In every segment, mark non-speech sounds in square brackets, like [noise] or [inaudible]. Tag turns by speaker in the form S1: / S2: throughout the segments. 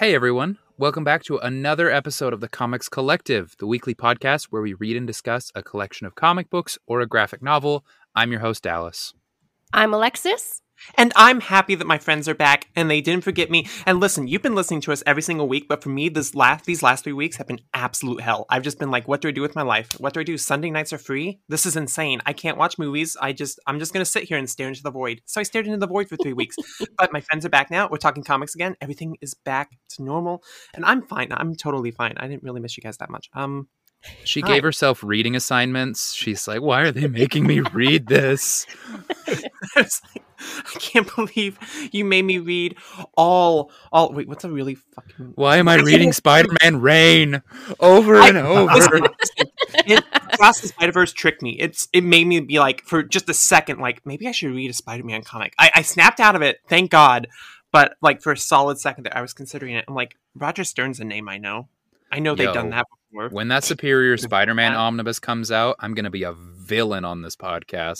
S1: Hey everyone, welcome back to another episode of the Comics Collective, the weekly podcast where we read and discuss a collection of comic books or a graphic novel. I'm your host, Dallas.
S2: I'm Alexis.
S3: And I'm happy that my friends are back and they didn't forget me. And listen, you've been listening to us every single week, but for me, this last these last three weeks have been absolute hell. I've just been like, what do I do with my life? What do I do? Sunday nights are free. This is insane. I can't watch movies. I just I'm just gonna sit here and stare into the void. So I stared into the void for three weeks. [laughs] but my friends are back now. We're talking comics again. Everything is back to normal, and I'm fine. I'm totally fine. I didn't really miss you guys that much. Um,
S1: She
S3: Hi.
S1: gave herself reading assignments. She's like, why are they making me read this? [laughs] [laughs]
S3: I was like, I can't believe you made me read all all. Wait, what's a really fucking
S1: Why am I reading Spider Man Reign over and over?
S3: Listen, it, Across the Spider Verse tricked me. It's it made me be like for just a second, like maybe I should read a Spider Man comic. I, I snapped out of it, thank God. But like for a solid second there, I was considering it. I'm like, Roger Stern's a name I know. I know they've done that before.
S1: When that Superior [laughs] Spider Man
S3: Yeah.
S1: omnibus comes out, I'm going to be a villain on this podcast.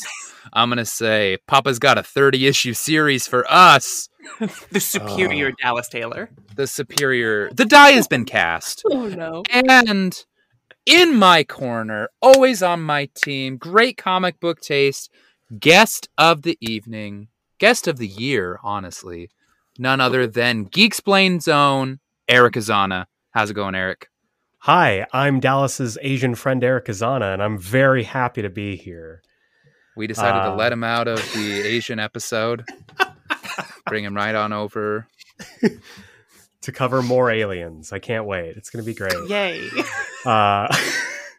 S1: I'm going to say, Papa's got a 30 issue series for us. [laughs]
S3: the superior
S1: Oh.
S3: Dallas Taylor.
S1: The Superior. The die has been cast. [laughs]
S2: Oh no.
S1: And in my corner, always on my team, great comic book taste, guest of the evening, guest of the year, honestly, none other than Geeksplain's own Aeric Azana. How's it going, Aeric?
S4: Hi, I'm Dallas's Asian friend Aeric Azana, and I'm very happy to be here.
S1: We decided to
S4: Uh.
S1: let him out of the [laughs] Asian episode, bring him right on over. [laughs]
S4: to cover more aliens. I can't wait. It's going to be great.
S3: Yay.
S4: Uh,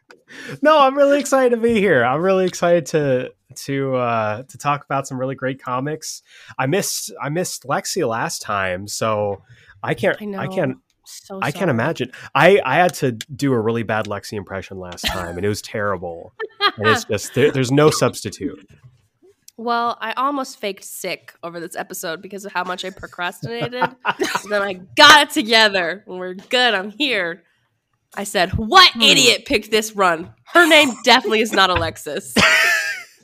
S4: [laughs] no, I'm really excited to be here. I'm really excited to to uh, to talk about some really great comics. I missed I missed Lexi last time, so I can't
S2: I know.
S4: I can't
S2: So
S4: I can't imagine. I I had to do a really bad Lexi impression last time, and it was terrible. and it's just there, there's no substitute.
S2: Well, I almost faked sick over this episode because of how much I procrastinated. then I got it together. and We're good. I'm here. I said, "What
S3: Hmm.
S2: idiot picked this run? Her name definitely is not Alexis."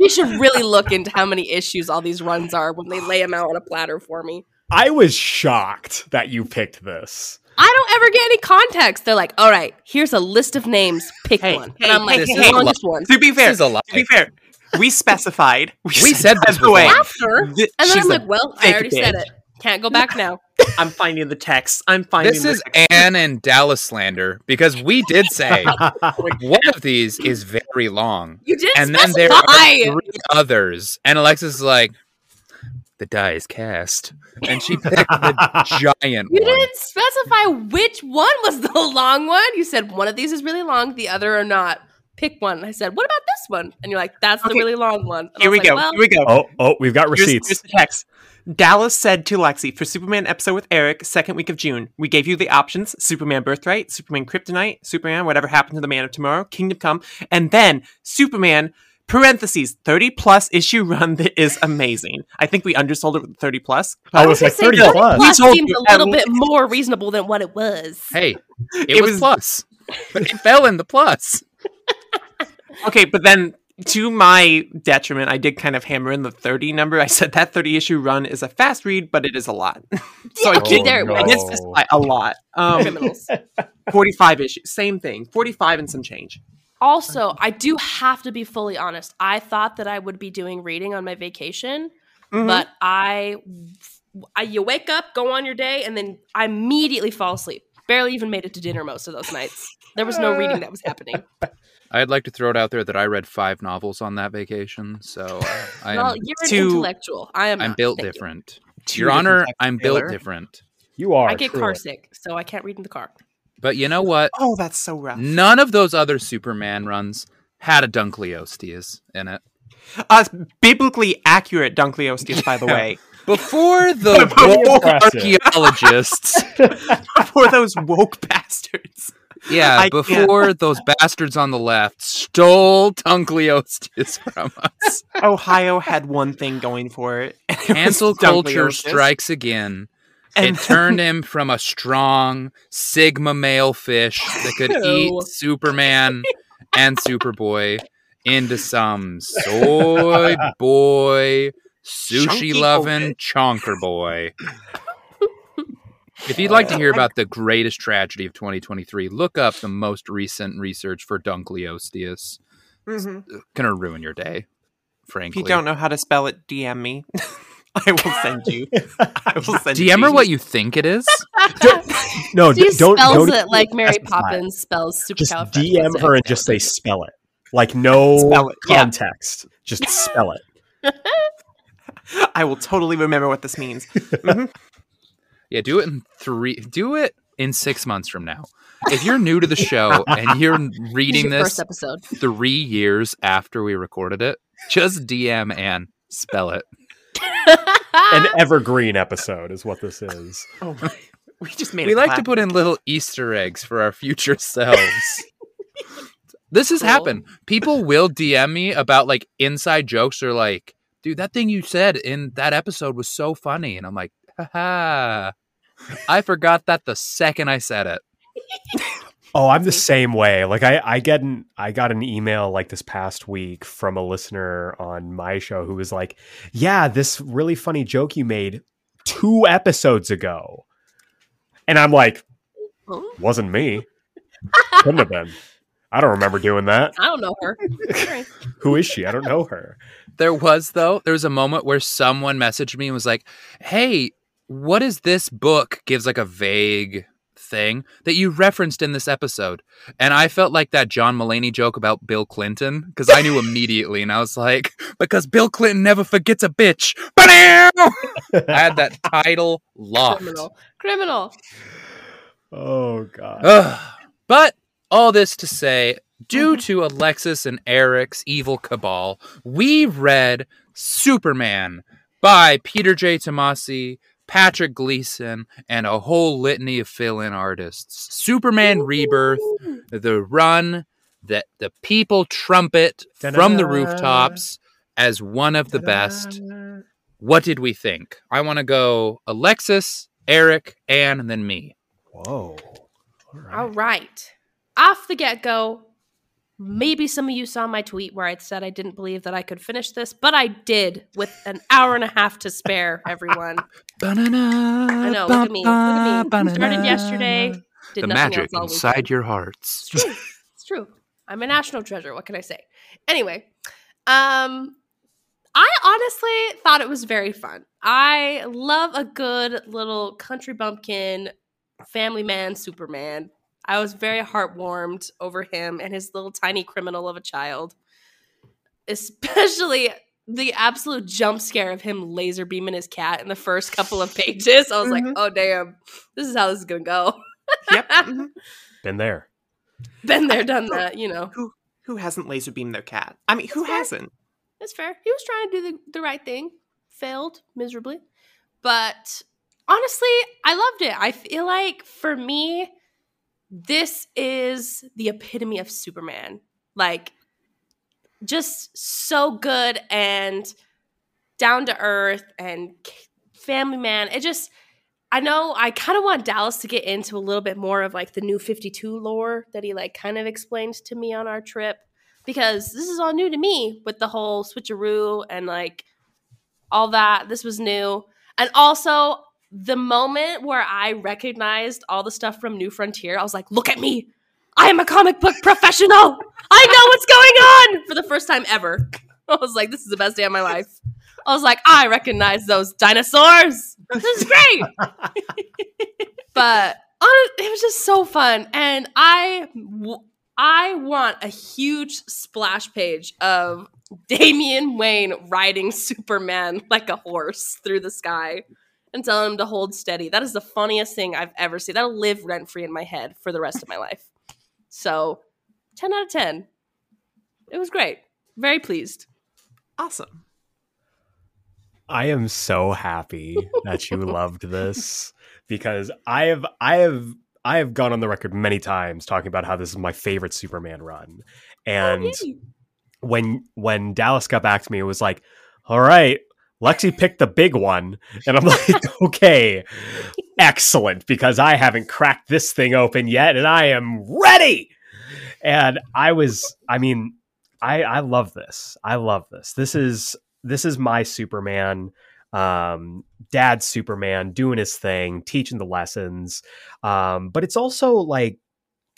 S2: You should really look into how many issues all these runs are when they lay them out on a platter for me.
S4: I was shocked that you picked this.
S2: I don't ever get any context. They're like, "All right, here's a list of names. Pick
S3: Hey,
S2: one."
S3: hey,
S2: and I'm like,
S3: hey,
S2: "The
S3: hey,
S2: longest one."
S3: to be
S1: This
S3: fair,
S1: is a lie.
S3: to be fair, we [laughs] specified.
S1: We said this
S3: by
S1: was
S3: way.
S2: After,
S3: th-
S2: and then
S3: she's
S2: I'm like, "Well, I
S3: fake
S2: already said it. Can't go back now." [laughs]
S3: I'm finding the text. I'm finding the text.
S1: This is
S3: text.
S1: Anne and Dallas slander because we did say [laughs] one of these is very long.
S2: You didn't
S1: and then there are three others. And Alexis is like, the die is cast. And she [laughs] picked the giant
S2: You
S1: one.
S2: didn't specify which one was the long one. You said one of these is really long, the other are not. Pick one. I said, what about this one? And you're like, that's the really long one. And
S3: Here we
S2: like,
S3: go.
S2: Well,
S3: Here we go.
S4: oh, oh, we've got
S3: Here's,
S4: receipts.
S3: here's the text. Dallas said to Lexi for Superman episode with Aeric, second week of June. We gave you the options: Superman Birthright, Superman Kryptonite, Superman Whatever Happened to the Man of Tomorrow, Kingdom Come, and then Superman parentheses 30 plus issue run that is amazing. I think we undersold it with 30 plus.
S4: I
S2: I
S4: was
S2: was
S4: like 30
S2: 30
S4: plus.
S2: plus
S3: We told
S2: seems
S3: you
S2: a little
S3: at
S2: bit more reasonable than what it was.
S1: Hey, [laughs] it,
S3: It
S1: was,
S3: was-
S1: plus. But it fell in the plus. [laughs]
S3: Okay, but then to my detriment, I did kind of hammer in the 30 number. I said that 30 issue run is a fast read, but it is a lot. [laughs] so I
S2: Yeah,
S3: did,
S2: there it
S3: I
S2: was.
S3: a lot. Um, 45 issues, same thing. 45 and some change.
S2: Also, I do have to be fully honest. I thought that I would be doing reading on my vacation,
S3: Mhm.
S2: but I, I, you wake up, go on your day, and then I immediately fall asleep. Barely even made it to dinner most of those nights. There was no reading that was happening. [laughs]
S1: I'd like to throw it out there that I read five novels on that vacation. So uh, I
S2: well,
S1: am,
S2: you're an
S3: to-
S2: intellectual. I am.
S1: I'm
S2: not.
S1: built
S2: Thank you.
S1: different.
S3: Two
S1: Your Honor, I'm built different.
S4: you are.
S2: I get
S4: truly.
S2: car sick, so I can't read in the car.
S1: But you know what?
S3: Oh, that's so rough.
S1: None of those other Superman runs had a Dunkleosteus in it.
S3: Uh, biblically accurate Dunkleosteus, by the way.
S1: Before [laughs] the woke [laughs] archaeologists,
S3: before those woke bastards.
S1: yeah,
S3: I can't.
S1: before those bastards on the left stole Dunkleosteus [laughs] from us.
S3: Ohio had one thing going for it. and it was
S1: Cancel culture strikes again.
S3: And
S1: it [laughs] turned him from a strong Sigma male fish that could eat Superman and Superboy into some soy [laughs] boy, sushi loving chonker boy. [laughs] If you'd like to hear about the greatest tragedy of 2023, look up the most recent research for Dunkleosteus.
S3: Mhm.
S1: Gonna ruin your day, frankly.
S3: If you don't know how to spell it, DM me. [laughs] I will send you. I will [laughs] send
S1: DM her
S3: you.
S1: what you think it is. [laughs]
S4: no,
S2: She
S4: d- don't
S2: spells
S4: don't
S2: it like Mary
S4: specify.
S2: Poppins spells
S4: Just DM her and just say spell it. Like no
S3: Spell it, yeah.
S4: context. Just spell it.
S3: I will totally remember what this means. Mhm.
S1: Yeah, do it in three. Do it in six months from now. If you're new to the show and you're
S2: This
S1: reading
S2: your
S1: this
S2: episode.
S1: three years after we recorded it, just DM and spell it.
S4: An evergreen episode is what this is. [laughs]
S3: Oh my. We just made
S1: We
S3: a
S1: like to put in little Easter eggs for our future [laughs] selves. this has
S2: Cool.
S1: happened. People will DM me about like inside jokes or like, dude, that thing you said in that episode was so funny. And I'm like, haha. I forgot that the second I said it. [laughs]
S4: Oh, I'm the same way. Like I, I get an I got an email like this past week from a listener on my show who was like, Yeah, this really funny joke you made two episodes ago. And I'm like, wasn't me. Couldn't have been. I don't remember doing that.
S2: I don't know her. [laughs]
S4: Who is she? I don't know her.
S1: There was though, there was a moment where someone messaged me and was like, "Hey, what is this book?" Gives like a vague thing that you referenced in this episode, and I felt like that John Mulaney joke about Bill Clinton because I knew [laughs] immediately, and I was like, "Because Bill Clinton never forgets a bitch." Ba-dow! [laughs] I had that title locked.
S2: Criminal. Criminal.
S4: Oh god.
S1: Ugh. But all this to say, due mm-hmm. to Alexis and Aeric's evil cabal, we read Superman by Peter J. Tomasi, Patrick Gleason, and a whole litany of fill-in artists. Superman Rebirth, the run that the people trumpet from the rooftops as one of the best. What did we think? I want to go Alexis, Aeric, Anne, and then me.
S4: Whoa. All right.
S2: All right. Off the get go, maybe some of you saw my tweet where I said I didn't believe that I could finish this, but I did with an hour and a half to spare, [laughs] everyone.
S1: I
S2: I know, look at me. Look at me. Started yesterday, did
S1: The magic
S2: else
S1: inside your hearts.
S2: It's true. It's true. I'm a national treasure. What can I say? Anyway, um, I honestly thought it was very fun. I love a good little country bumpkin, family man, Superman. I was very heartwarmed over him and his little tiny criminal of a child, especially the absolute jump scare of him laser beaming his cat in the first couple of pages. I was like,
S3: Mhm.
S2: oh damn, this is how this is gonna go.
S3: Yep. [laughs] mhm.
S4: Been there.
S2: Been there, done that, you know.
S3: Who who hasn't laser beamed their cat? I mean, who
S2: That's fair.
S3: hasn't?
S2: That's fair. He was trying to do the, the right thing, failed miserably. But honestly, I loved it. I feel like for me, this is the epitome of Superman. Like, just so good and down to earth and family man. It just, I know I kind of want Dallas to get into a little bit more of like the new 52 lore that he like kind of explained to me on our trip because this is all new to me with the whole switcheroo and like all that. This was new. And also the moment where I recognized all the stuff from New Frontier, I was like, look at me. I am a comic book professional. I know what's going on for the first time ever. [laughs] I was like, this is the best day of my life. I was like, I recognize those dinosaurs. This is great. [laughs] but it was just so fun. And I, I want a huge splash page of Damian Wayne riding Superman like a horse through the sky and telling him to hold steady. That is the funniest thing I've ever seen. That'll live rent free in my head for the rest of my life. So, 10 out of 10. It was great. Very pleased.
S3: Awesome.
S4: I am so happy that you [laughs] loved this because I have I have I have gone on the record many times talking about how this is my favorite Superman run. Oh, and
S2: Oh,
S4: when when Dallas got back to me, it was like, "All right, Lexi picked the big one," and I'm like, [laughs] "Okay, excellent," because I haven't cracked this thing open yet, and I am ready. And I was, I mean, I I love this. I love this. This is this is my Superman. um, dad Superman doing his thing, teaching the lessons. Um, but it's also like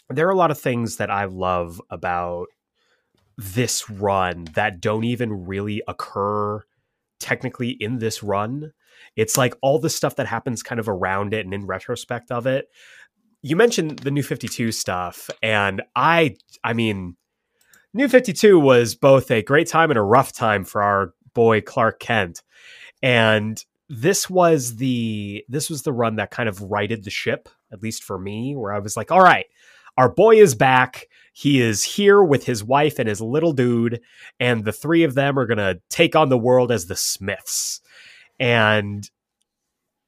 S4: there are a lot of things that I love about this run that don't even really occur technically in this run. It's like all the stuff that happens kind of around it and in retrospect of it. You mentioned the new 52 stuff and I I mean New 52 was both a great time and a rough time for our boy Clark Kent. And this was the this was the run that kind of righted the ship, at least for me, where I was like, all right, our boy is back. He is here with his wife and his little dude, and the three of them are gonna take on the world as the Smiths. And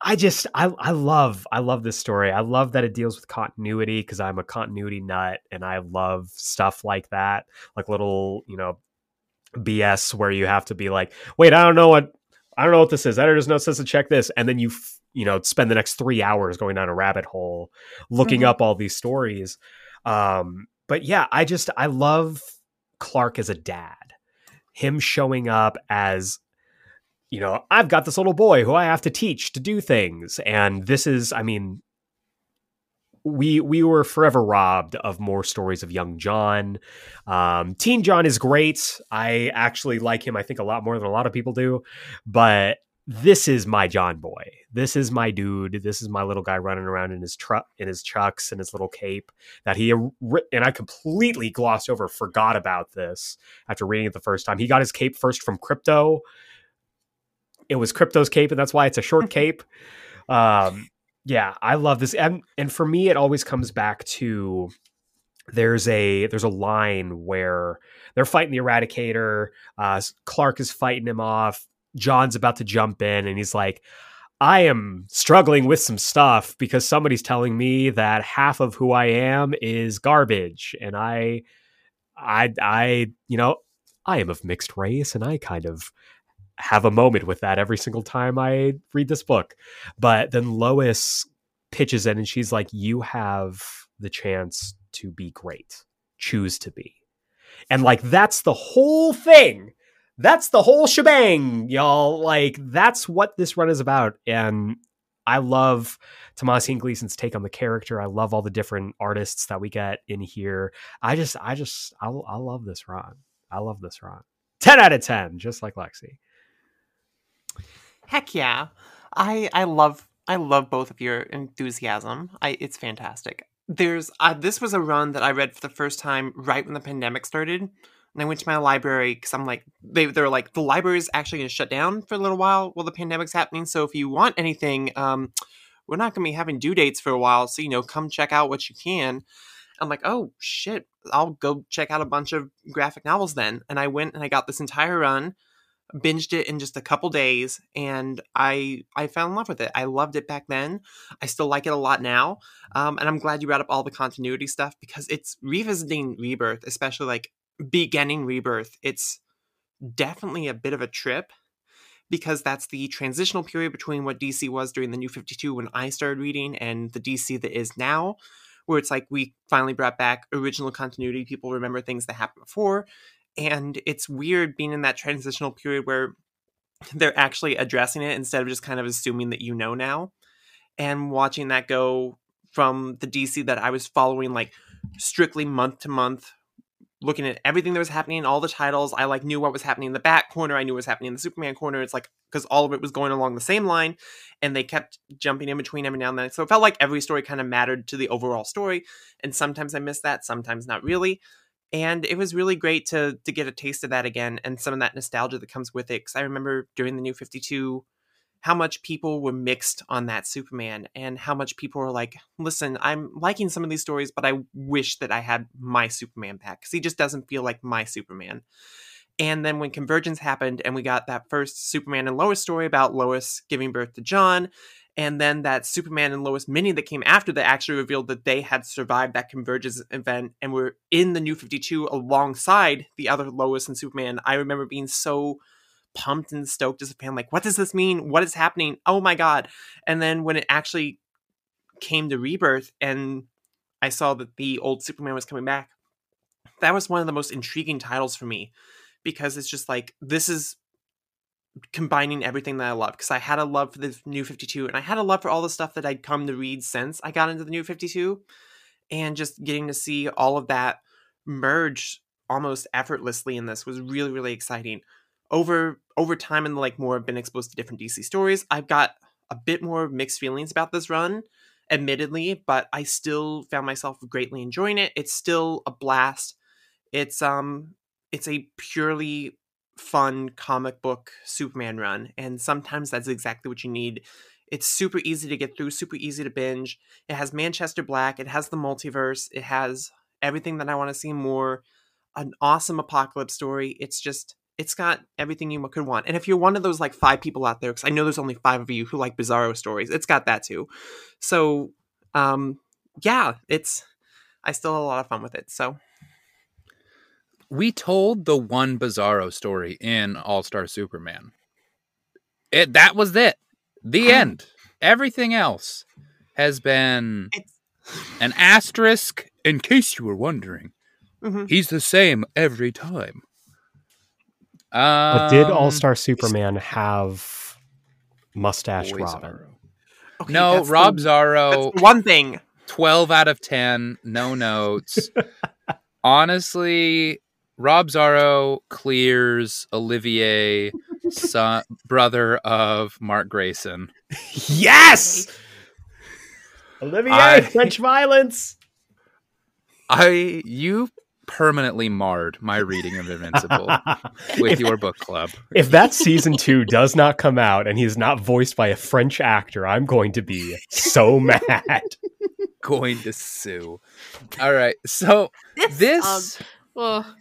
S4: I just I I love I love this story. I love that it deals with continuity because I'm a continuity nut and I love stuff like that. Like little, you know, BS where you have to be like, "Wait, I don't know what I don't know what this is. Editor's note says to check this." And then you f- you know, spend the next 3 hours going down a rabbit hole looking mm-hmm. up all these stories. Um but yeah, I just I love Clark as a dad. Him showing up as you know, I've got this little boy who I have to teach to do things. And this is, I mean, we we were forever robbed of more stories of young John. Um, Teen John is great. I actually like him. I think a lot more than a lot of people do. But this is my John boy. This is my dude. This is my little guy running around in his truck, in his chucks, and his little cape. That he and I completely glossed over, forgot about this after reading it the first time. He got his cape first from Krypto. it was Krypto's cape, and that's why it's a short [laughs] cape. Um, yeah, I love this, and and for me, it always comes back to there's a there's a line where they're fighting the Eradicator. Uh, Clark is fighting him off. John's about to jump in, and he's like. I am struggling with some stuff because somebody's telling me that half of who I am is garbage and I I I you know I am of mixed race and I kind of have a moment with that every single time I read this book. But then Lois pitches in and she's like, You have the chance to be great. Choose to be. And like, that's the whole thing. That's the whole shebang, y'all. Like, that's what this run is about. And I love Tomasi and Gleason's take on the character. I love all the different artists that we get in here. I just, I just, I, I love this run. I love this run. 10 out of 10, just like Lexi.
S3: Heck yeah. I I love I love both of your enthusiasm. I it's fantastic. There's uh, this was a run that I read for the first time right when the pandemic started. And I went to my library because I'm like, they, they're like, the library is actually going to shut down for a little while while the pandemic's happening. So if you want anything, um, we're not going to be having due dates for a while. So, you know, come check out what you can. I'm like, oh shit, I'll go check out a bunch of graphic novels then. And I went and I got this entire run binged it in just a couple days and i i fell in love with it i loved it back then i still like it a lot now um, and i'm glad you brought up all the continuity stuff because it's revisiting rebirth especially like beginning rebirth it's definitely a bit of a trip because that's the transitional period between what dc was during the new 52 when i started reading and the dc that is now where it's like we finally brought back original continuity people remember things that happened before and it's weird being in that transitional period where they're actually addressing it instead of just kind of assuming that you know now and watching that go from the DC that I was following like strictly month to month looking at everything that was happening all the titles. I like knew what was happening in the back corner. I knew what was happening in the Superman corner. It's like because all of it was going along the same line and they kept jumping in between every now and then. So it felt like every story kind of mattered to the overall story and sometimes I missed that sometimes not really. And it was really great to to get a taste of that again and some of that nostalgia that comes with it because i remember during the new 52 how much people were mixed on that superman and how much people were like listen i'm liking some of these stories but i wish that i had my superman back because he just doesn't feel like my superman and then when convergence happened and we got that first superman and lois story about lois giving birth to john and then that Superman and Lois mini that came after that actually revealed that they had survived that convergence event and were in the New 52 alongside the other Lois and Superman. I remember being so pumped and stoked as a fan, like, what does this mean? What is happening? Oh my God. And then when it actually came to Rebirth and I saw that the old Superman was coming back, that was one of the most intriguing titles for me because it's just like, this is combining everything that I love because I had a love for the New 52 and I had a love for all the stuff that I'd come to read since I got into the New 52 and just getting to see all of that merge almost effortlessly in this was really really exciting. Over over time and like more I've been exposed to different DC stories, I've got a bit more mixed feelings about this run admittedly, but I still found myself greatly enjoying it. It's still a blast. It's um it's a purely fun comic book Superman run, and sometimes that's exactly what you need. It's super easy to get through, super easy to binge. It has Manchester Black, it has the multiverse, it has everything that I want to see more. An awesome apocalypse story. It's just it's got everything you could want. And if you're one of those like five people out there, because I know there's only five of you who like Bizarro stories, it's got that too. So, um, yeah, it's I still had a lot of fun with it. So
S1: we told the one Bizarro story in All Star Superman. It that was it. The end. Everything else has been an asterisk. In case you were wondering,
S3: mhm.
S1: he's the same every time. Um,
S4: But did All Star Superman have mustache
S1: Boy
S4: Robin?
S3: Okay,
S1: No,
S3: that's the-
S1: Rob
S3: that's
S1: Zorro,
S3: one thing.
S1: 12 out of 10, no notes. [laughs] Honestly, Rob Zorro clears Olivier, son, brother of Mark Grayson.
S4: Yes. Olivier,
S1: I-
S4: French violence.
S1: I you permanently marred my reading of Invincible [laughs] with
S4: if,
S1: your book club.
S4: if that season two does not come out and he's not voiced by a French actor, I'm going to be so [laughs] mad.
S1: Going to sue. All right. So
S2: This,
S1: this
S2: um, oh,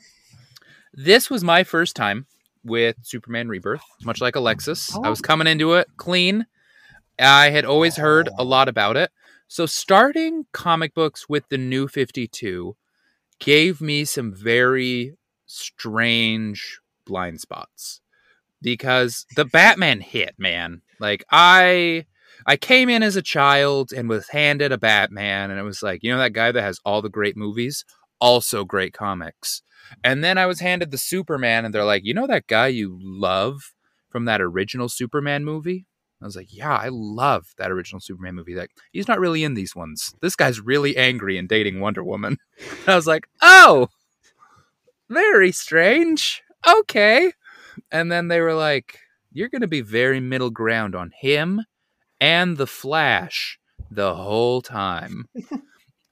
S1: this was my first time with Superman Rebirth, much like Alexis. I was coming into it clean. I had always heard a lot about it. So starting comic books with the new 52 gave me some very strange blind spots because the Batman hit, man. Like I I came in as a child and was handed a Batman and it was like, you know that guy that has all the great movies, also great comics. And then I was handed the Superman, and they're like, you know that guy you love from that original Superman movie? I was like, yeah, I love that original Superman movie. Like, he's not really in these ones. This guy's really angry and dating Wonder Woman. And [laughs] I was like, oh, very strange. Okay. And then they were like, you're going to be very middle ground on him and the Flash the whole time.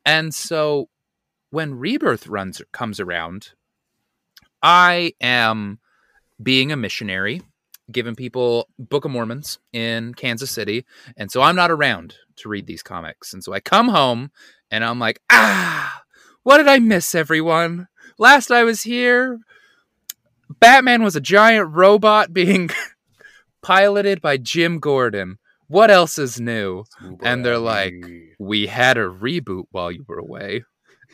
S1: and so when Rebirth runs comes around, I am being a missionary, giving people Book of Mormons in Kansas City, and so I'm not around to read these comics. And so I come home and I'm like, ah, what did I miss, everyone? Last I was here, Batman was a giant robot being [laughs] piloted by Jim Gordon. What else is new? And they're like, we had a reboot while you were away,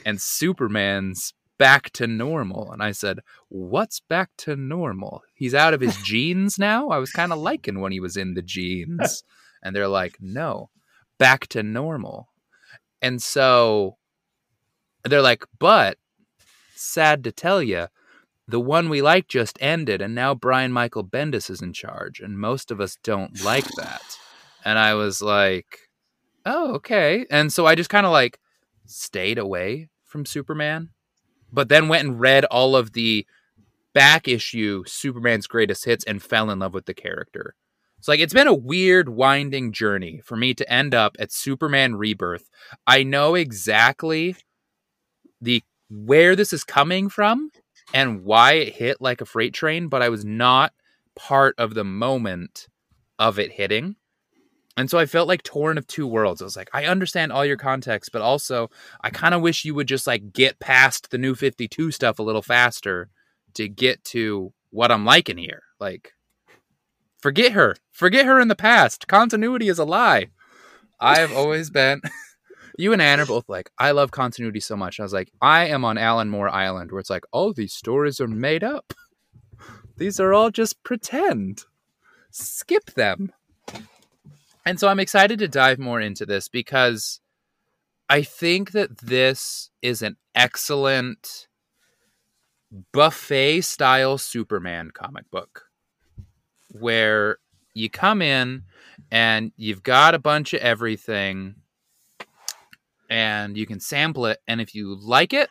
S1: and Superman's back to normal. And I said, What's back to normal? He's out of his jeans now? I was kind of liking when he was in the jeans. And they're like, No, back to normal. And so they're like, But sad to tell you, the one we like just ended, and now Brian Michael Bendis is in charge, and most of us don't like that. And I was like, oh, okay. And so I just kind of like stayed away from Superman, but then went and read all of the back issue Superman's greatest hits and fell in love with the character. It's like it's been a weird winding journey for me to end up at Superman Rebirth. I know exactly the where this is coming from and why it hit like a freight train, but I was not part of the moment of it hitting. And so I felt like torn of two worlds. I was like, I understand all your context, but also I kind of wish you would just like get past the new 52 stuff a little faster to get to what I'm liking here. Like, forget her. Forget her in the past. Continuity is a lie. I've always been. [laughs] you and Anne are both like, I love continuity so much. I was like, I am on Alan Moore Island where it's like, oh, these stories are made up. These are all just pretend. Skip them. And so I'm excited to dive more into this because I think that this is an excellent buffet style Superman comic book where you come in and you've got a bunch of everything and you can sample it. And if you like it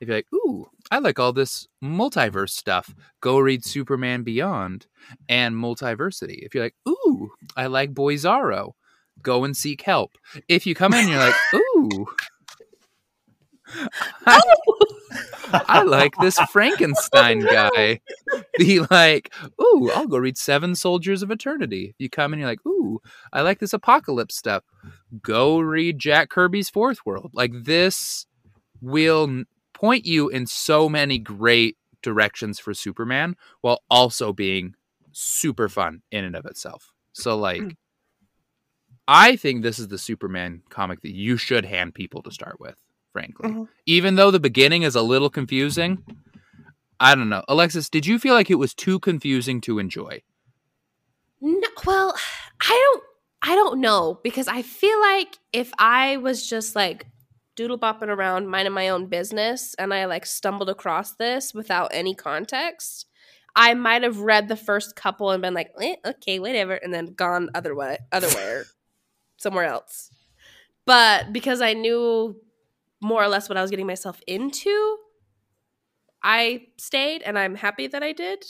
S1: if you're like ooh i like all this multiverse stuff. Go read superman beyond and multiversity. If you're like ooh i like boyzarro go and seek help. If you come in you're like [laughs] ooh. I, oh! [laughs] I like this frankenstein guy. Be like ooh i'll go read seven soldiers of eternity. If you come and you're like ooh i like this apocalypse stuff. Go read Jack Kirby's Fourth World. Like this will point you in so many great directions for Superman while also being super fun in and of itself. So like I think this is the Superman comic that you should hand people to start with, frankly.
S3: Mhm.
S1: Even though the beginning is a little confusing, I don't know. Alexis, did you feel like it was too confusing to enjoy?
S2: No, well, I don't I don't know because I feel like if I was just like doodle bopping around minding my own business and I like stumbled across this without any context, I might have read the first couple and been like, eh, okay, whatever, and then gone other way, otherwhere, [laughs] somewhere else. But because I knew more or less what I was getting myself into, I stayed, and I'm happy that I did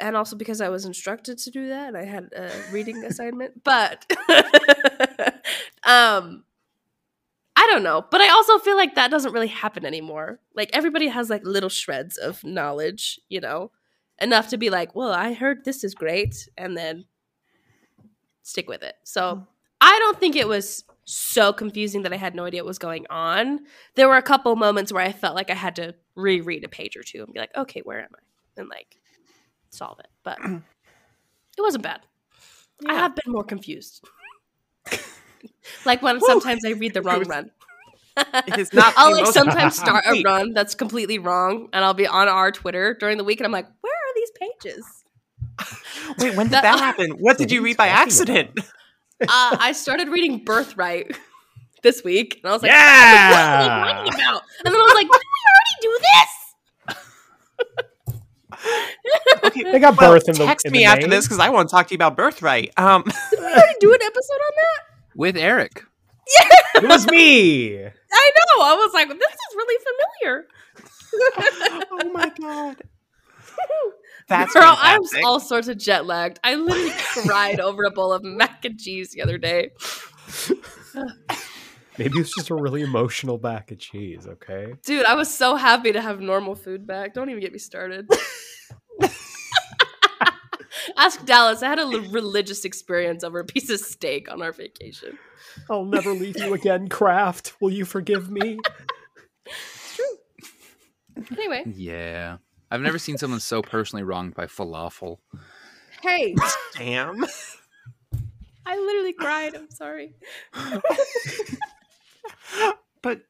S2: and also because I was instructed to do that, and I had a reading [laughs] assignment. But [laughs] um I don't know, but I also feel like that doesn't really happen anymore. Like everybody has like little shreds of knowledge, you know, enough to be like, "Well, I heard this is great," and then stick with it. So, mm. I don't think it was so confusing that I had no idea what was going on. There were a couple moments where I felt like I had to reread a page or two and be like, "Okay, where am I?" and like solve it. But [clears throat] it wasn't bad. I have been more confused. [laughs] like when sometimes I read the [laughs] wrong run.
S3: It is not [laughs]
S2: I'll like sometimes start a run that's completely wrong, and I'll be on our Twitter during the week, and I'm like, "Where pages?" [laughs]
S3: Wait, when did
S2: That-
S3: that [laughs] happen? What did you read by accident? [laughs]
S2: Uh, I started reading Birthright this week, and I was like,
S4: Yeah!
S2: "What are they writing about?" And then I was like, "Didn't we already do this?"
S3: Okay,
S4: They got
S3: well,
S4: birth in the
S3: text
S4: in
S3: me
S4: the
S3: after
S4: name.
S3: this because I want to talk to you about birthright. Um,
S2: Did we already do an episode on that?
S1: With Aeric.
S4: Yeah, it was me.
S2: I know. I was like, "This is really familiar."
S3: oh my god, that's
S2: Girl, I was all sorts of jet lagged. I literally cried over a bowl of mac and cheese the other day. [laughs]
S4: Maybe it's just a really emotional bag of cheese. Okay.
S2: Dude, I was so happy to have normal food back. Don't even get me started. [laughs] Ask Dallas. I had a l- religious experience over a piece of steak on our vacation.
S4: I'll never leave you again, Kraft. Will you forgive me? [laughs] It's true.
S2: Anyway,
S1: Yeah. I've never seen someone so personally wronged by falafel.
S2: hey, [laughs]
S3: Damn.
S2: I literally cried. I'm sorry. [laughs]
S3: But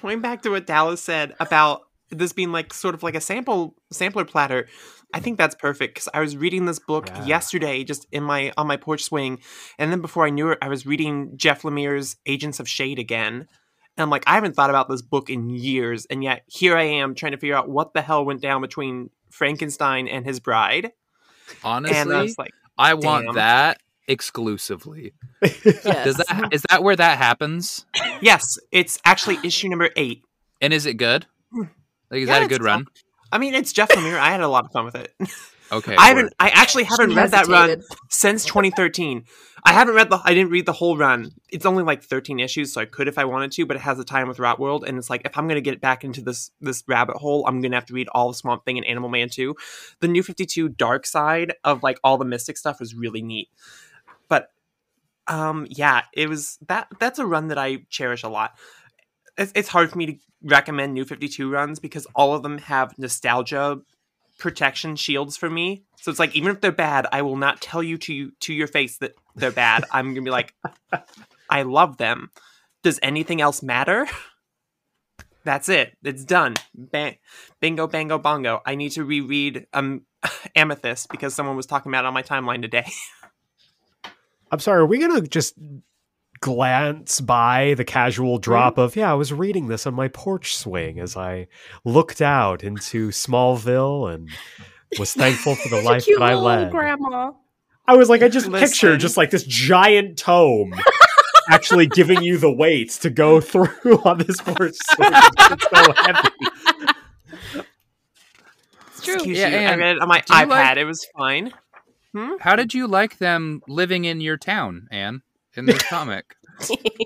S3: going back to what Dallas said about this being like sort of like a sample sampler platter, I think that's perfect because I was reading this book
S4: Yeah.
S3: yesterday just in my on my porch swing, and then before I knew it, I was reading Jeff Lemire's Agents of Shade again. And I'm like, I haven't thought about this book in years, and yet here I am trying to figure out what the hell went down between Frankenstein and his bride.
S1: Honestly,
S3: and I was like,
S1: I want
S3: damn.
S1: that exclusively.
S2: Yes.
S1: Does that is that where that happens?
S3: yes, it's actually issue number eight.
S1: And is it good? Like is
S3: Yeah,
S1: that a good run?
S3: I mean, it's Jeff Lemire. I had a lot of fun with it. [laughs]
S1: Okay.
S3: I haven't.
S1: word.
S3: I actually haven't
S2: She
S3: read that run since 2013. I haven't read the. I didn't read the whole run. It's only like 13 issues, so I could if I wanted to. But it has a time with Rot World, and it's like if I'm gonna get back into this this rabbit hole, I'm gonna have to read all of Swamp Thing and Animal Man too. The New 52 Dark Side of like all the Mystic stuff was really neat. But um, yeah, it was that. That's a run that I cherish a lot. It's, it's hard for me to recommend New 52 runs because all of them have nostalgia protection shields for me. So it's like even if they're bad, I will not tell you to you to your face that they're bad. I'm gonna be like, I love them. Does anything else matter? That's it. It's done. Bang, bingo, bango, bongo. I need to reread um [laughs] Amethyst because someone was talking about it on my timeline today. [laughs]
S4: I'm sorry. Are we gonna just glance by the casual mm-hmm. drop of yeah? I was reading this on my porch swing as I looked out into Smallville and Was thankful for the [laughs] life
S2: cute
S4: that I led.
S2: grandma.
S4: I was like, I just
S3: Listen.
S4: picture just like this giant tome actually giving you the weights to go [laughs] through on this horse. it's so heavy.
S2: It's true.
S3: Excuse
S1: Yeah,
S3: you. I
S1: and
S3: read it on my iPad.
S1: like-
S3: It was fine. Hmm?
S1: How did you like them living in your town, Anne, in this comic?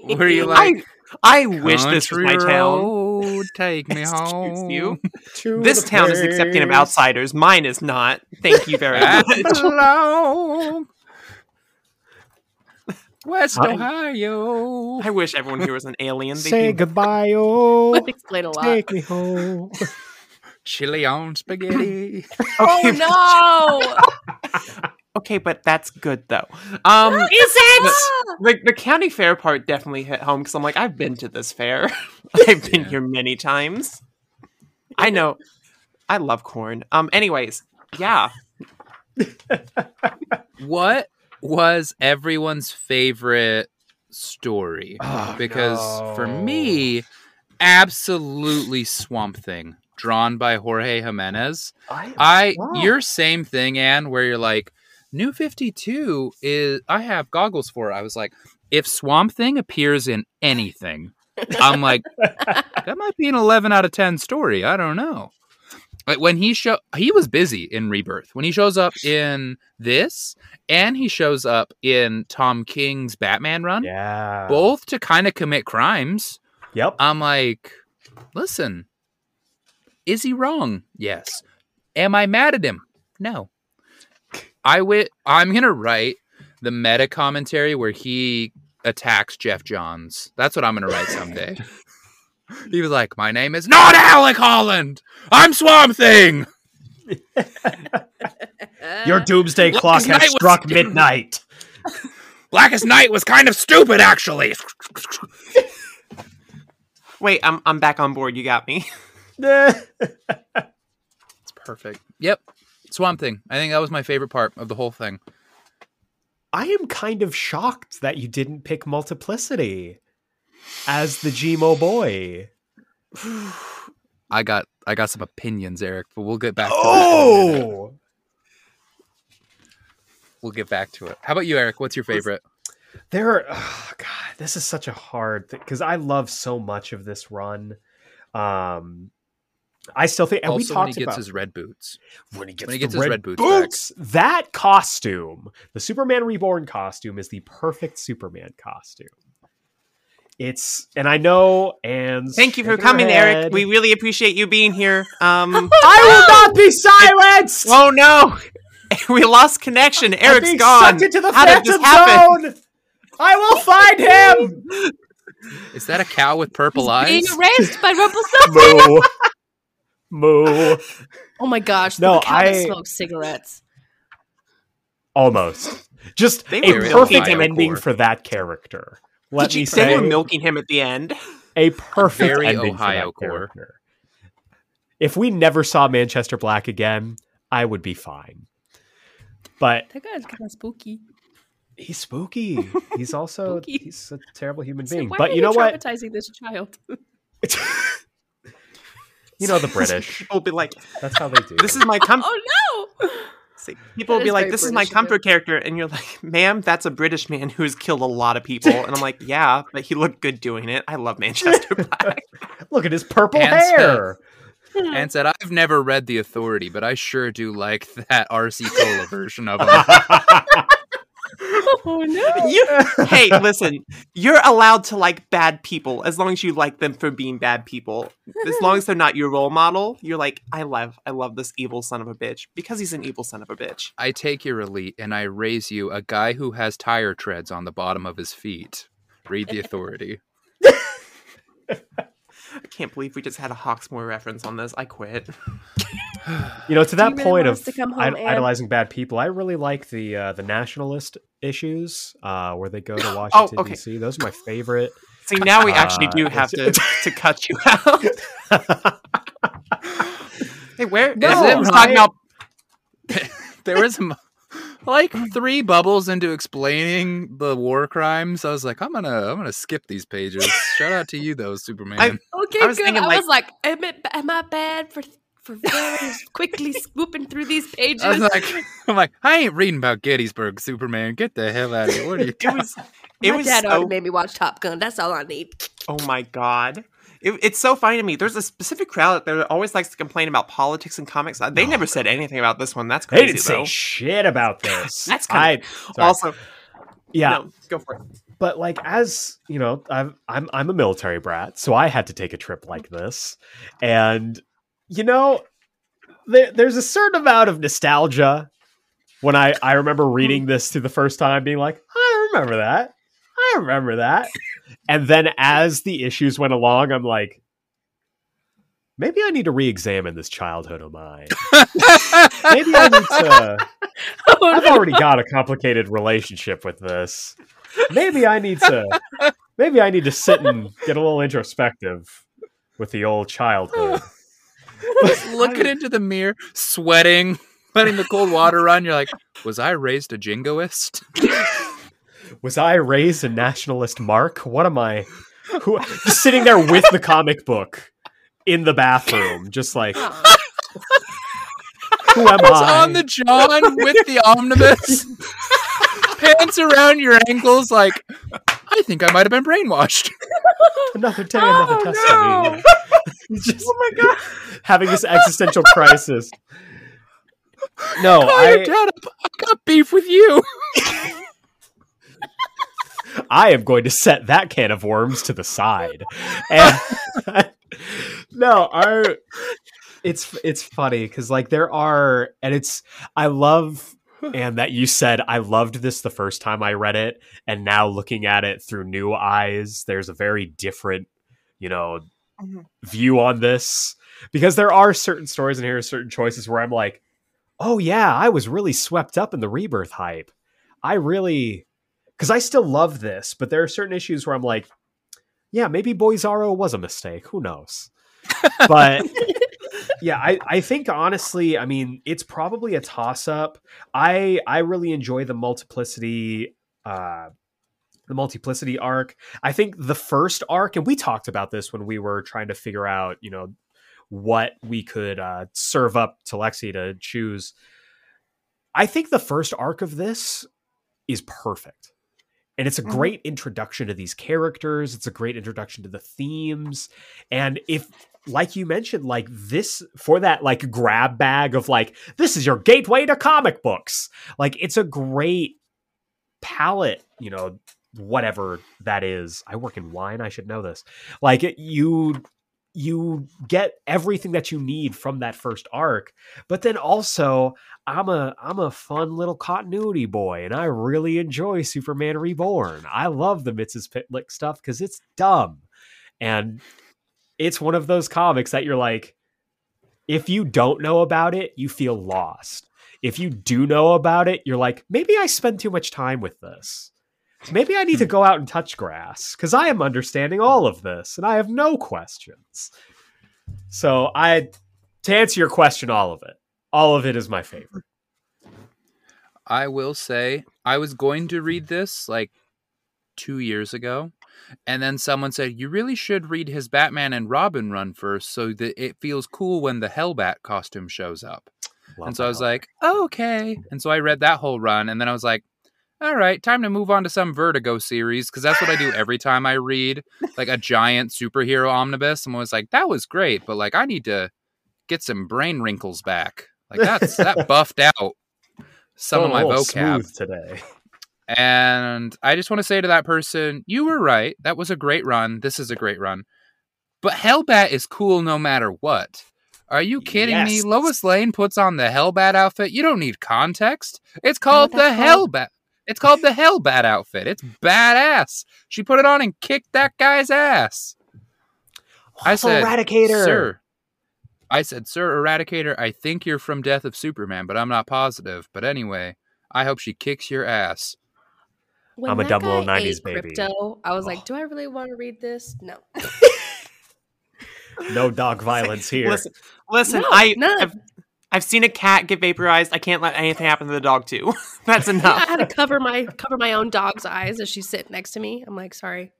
S1: Were you [laughs] like,
S3: I I wish this was my
S1: "Country
S3: town.
S1: take [laughs] me home.
S3: you.
S4: To
S3: This
S4: the
S3: town is accepting of outsiders. Mine is not. Thank you very much.
S1: belong. [laughs] West
S4: I-
S1: Ohio.
S3: I wish everyone here was an alien. They'd
S4: Say
S3: be-
S4: goodbye, oh.
S2: Would explain a lot.
S4: Take me home.
S1: Chili on spaghetti.
S2: Oh no!
S3: Okay, but that's good though. Um,
S2: Is it?
S3: the, the county fair part definitely hit home because I'm like, I've been to this fair. [laughs] I've been here many times. I know. I love corn. Um. Anyways, yeah.
S1: what was everyone's favorite story?
S4: Oh,
S1: because for me, absolutely Swamp Thing, drawn by Jorge Jimenez. I
S4: Wow.
S1: your same thing, Anne, where you're like, New 52 is I have goggles for it. I was like, if Swamp Thing appears in anything, I'm like, [laughs] that might be an 11 out of 10 story. I don't know. Like when he show he was busy in Rebirth. When he shows up in this and he shows up in Tom King's Batman run,
S4: Yeah.
S1: both to kind of commit crimes.
S4: Yep.
S1: I'm like, listen, is he wrong? Yes. Am I mad at him? No. I wi- I'm gonna write the meta commentary where he attacks Geoff Johns. That's what I'm gonna write someday. [laughs] he was like, "My name is not Alec Holland. I'm Swamp Thing." [laughs]
S4: Your doomsday clock
S1: Knight
S4: has
S1: was-
S4: struck midnight. [laughs]
S1: Blackest Night was kind of stupid, actually.
S3: Wait, I'm I'm back on board. You got me.
S1: It's perfect. Yep, Swamp Thing. I think that was my favorite part of the whole thing.
S4: I am kind of shocked that you didn't pick Multiplicity as the Gmo boy. [sighs]
S1: I got I got some opinions, Aeric, but we'll get back to it.
S4: Oh,
S1: We'll get back to it. How about you, Aeric? What's your favorite?
S4: there are. Oh God, this is such a hard thing because I love so much of this run. Um, I still think, and we
S1: also, when he gets
S4: about
S1: his red boots.
S4: when he gets,
S1: when he
S4: the
S1: gets his
S4: red,
S1: red boots
S4: boots. That costume, the Superman Reborn costume, is the perfect Superman costume. It's, and I know, and
S3: Thank you for coming, Aeric. We really appreciate you being here. Um. [laughs]
S4: I will not be silenced.
S3: oh no, [laughs] we lost connection.
S4: I'm being
S3: gone.
S4: sucked into the
S3: How did this
S4: phantom
S3: happen?
S4: zone. I will find him.
S1: Is that a cow with purple
S2: Being
S1: eyes?
S2: erased by Rumpelstiltskin. [laughs]
S4: Moo. Moo. [laughs]
S2: Oh my gosh!
S4: No,
S2: the
S4: I-
S2: smokes cigarettes.
S4: Almost. Just
S3: They
S4: a perfect ending
S1: Ohio
S4: for that character. Let
S3: Did
S4: me
S3: you
S4: say
S3: they were milking him at the end?
S4: a perfect
S1: Very
S4: ending
S1: Ohio
S4: for that
S1: core.
S4: character. If we never saw Manchester Black again, I would be fine. But
S2: That guy's kind of spooky.
S4: he's spooky. He's also
S2: Spooky.
S4: he's a terrible human
S2: So
S4: being.
S2: why
S4: but
S2: are
S4: you know what?
S2: Traumatizing this child. [laughs]
S4: you know the [laughs] British.
S3: People will be like,
S4: That's how they do. [laughs]
S3: "This is my comfort."
S2: oh no! [laughs]
S3: See, people will be like,
S2: very
S3: "This is my
S2: British of
S3: comfort character," and you're like, "Ma'am, that's a British man who has killed a lot of people." And I'm like, "Yeah, but he looked good doing it. I love Manchester Black."
S4: Look at his purple
S1: And
S4: hair. Hmm.
S1: And said, I've never read The Authority, but I sure do like that RC Cola version of him. [laughs]
S2: Oh no!
S3: You- [laughs] hey, listen, you're allowed to like bad people as long as you like them for being bad people. As long as they're not your role model, you're like, I love, I love this evil son of a bitch because he's an evil son of a bitch.
S1: I take your elite and I raise you a guy who has tire treads on the bottom of his feet. Read The Authority. [laughs]
S3: I can't believe we just had a Hawksmoor reference on this. I quit.
S4: You know, to that
S2: really
S4: point of
S2: us to come home,
S4: id- idolizing bad people, I really like the uh, the nationalist issues uh, where they go to [gasps] Washington
S3: Oh, okay.
S4: D.C. Those are my favorite.
S3: See, now we actually
S4: Uh,
S3: do have to to cut you [laughs] out. [laughs] hey, where is
S1: No,
S3: it? We're
S1: I-
S3: talking about [laughs]
S1: There was m- like three bubbles into explaining the war crimes. I was like, I'm gonna I'm gonna skip these pages. Shout out to you though, Superman.
S3: I-
S2: Okay,
S3: I was
S2: good. I
S3: like-
S2: was like, am, it, am I bad for for very [laughs] quickly swooping through these pages.
S1: I was like, I'm like, I ain't reading about Gettysburg, Superman. Get the hell out of here. What are you
S3: It was. It
S2: My
S3: was
S2: dad
S3: so
S2: already made me watch Top Gun. That's all I need.
S3: Oh my god. It, it's so funny to me. There's a specific crowd out there that always likes to complain about politics and comics. Uh, they
S4: Oh,
S3: never said anything about this one. That's crazy.
S4: They didn't
S3: though.
S4: say shit about this. [laughs]
S3: That's kinda- also,
S4: yeah,
S3: no, go for it.
S4: but like as you know, I'm I'm I'm a military brat, so I had to take a trip like this, and you know, there, there's a certain amount of nostalgia when I I remember reading hmm. this to the first time, being like, I remember that, I remember that, [laughs] and then as the issues went along, I'm like. Maybe I need to re-examine this childhood of mine. [laughs] Maybe I need to. Oh, I've already got a complicated relationship with this. Maybe I need to maybe I need to sit and get a little introspective with the old childhood. [laughs]
S1: Just looking into the mirror, sweating, letting the cold water run. You're like, was I raised a jingoist? [laughs]
S4: Was I raised a nationalist mark? What am I who just sitting there with the comic book in the bathroom, just like who am
S1: was
S4: I?
S1: on the John with the omnibus, pants around your ankles. Like, I think I might have been brainwashed.
S4: another day, another
S3: Oh,
S4: destiny.
S3: no. [laughs]
S4: Just
S3: Oh my god.
S4: having this existential crisis. No,
S1: Call your
S4: I,
S1: dad up. I got beef with you. [laughs]
S4: I am going to set that can of worms to the side. And [laughs] no, our it's it's funny because like there are and it's I love and that you said I loved this the first time I read it, and now looking at it through new eyes, there's a very different, you know,
S3: Mhm.
S4: view on this. Because there are certain stories in here, certain choices where I'm like, oh yeah, I was really swept up in the rebirth hype. I really because I still love this, but there are certain issues where I'm like, yeah, maybe Boyzarro was a mistake. Who knows? But [laughs] yeah, I, I think honestly, I mean, it's probably a toss up. I I really enjoy the multiplicity uh the multiplicity arc. I think the first arc, and we talked about this when we were trying to figure out, you know, what we could uh serve up to Lexi to choose. I think the first arc of this is perfect. And it's a
S3: Mhm.
S4: great introduction to these characters. It's a great introduction to the themes. And if, like you mentioned, like this for that like grab bag of like, this is your gateway to comic books. Like it's a great palette, you know, whatever that is. I work in wine. I should know this. Like it, you you get everything that you need from that first arc but then also i'm a i'm a fun little continuity boy and i really enjoy superman reborn. I love the Mxyzptlk stuff because it's dumb. And it's one of those comics that you're like if you don't know about it you feel lost. If you do know about it you're like maybe i spend too much time with this maybe i need to hmm. go out and touch grass because i am understanding all of this and i have no questions so i to answer your question all of it all of it is my favorite
S1: I will say I was going to read this like two years ago, and then someone said you really should read his Batman and Robin run first, so that it feels cool when the Hellbat costume shows up.
S4: Love
S1: and so I was
S4: that.
S1: like, okay. And so I read that whole run, and then I was like, all right, time to move on to some Vertigo series because that's what I do [gasps] every time I read like a giant superhero omnibus. I'm always like, that was great, but like I need to get some brain wrinkles back. Like that's that [laughs] buffed out some of my vocab.
S4: today
S1: And I just want to say to that person, you were right. That was a great run. This is a great run. But Hellbat is cool no matter what. Are you kidding me? Lois Lane puts on the Hellbat outfit. You don't need context. It's called the
S2: called?
S1: Hellbat. It's called the Hell Hellbat outfit. It's badass. She put it on and kicked that guy's ass. I
S4: oh,
S1: said,
S4: eradicator
S1: Sir. I said, Sir Eradicator, I think you're from Death of Superman, but I'm not positive. But anyway, I hope she kicks your ass.
S2: When
S4: I'm a
S2: that
S4: double 90s baby.
S2: Krypto, I was
S4: Oh.
S2: like, do I really want to read this? No.
S4: no dog [laughs] violence here
S3: Listen, listen.
S2: No,
S3: I
S2: none.
S3: I've, I've seen a cat get vaporized. I can't let anything happen to the dog too. [laughs] That's enough.
S2: I had to cover my cover my own dog's eyes as she's sitting next to me. I'm like, sorry.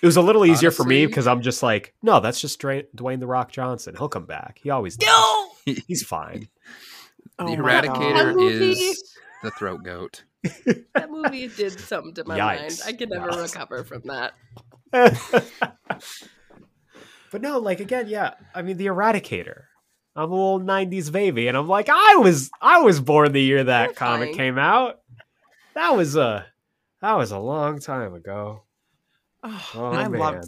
S4: It was a little easier for me because I'm just like, no, that's just Dra- Dwayne the Rock Johnson. He'll come back. He always does.
S2: No. [laughs]
S4: He's fine.
S3: Oh
S1: the
S3: my
S1: Eradicator is the throat goat. [laughs]
S2: That movie did something to my mind. I can never
S4: Yikes.
S2: recover from that.
S4: but no, like again, yeah. I mean, the Eradicator. I'm a little '90s baby, and I'm like, I was, I was born the year that comic came out. That was a, that was a long time ago.
S3: Oh,
S4: Oh,
S3: I
S4: man.
S3: love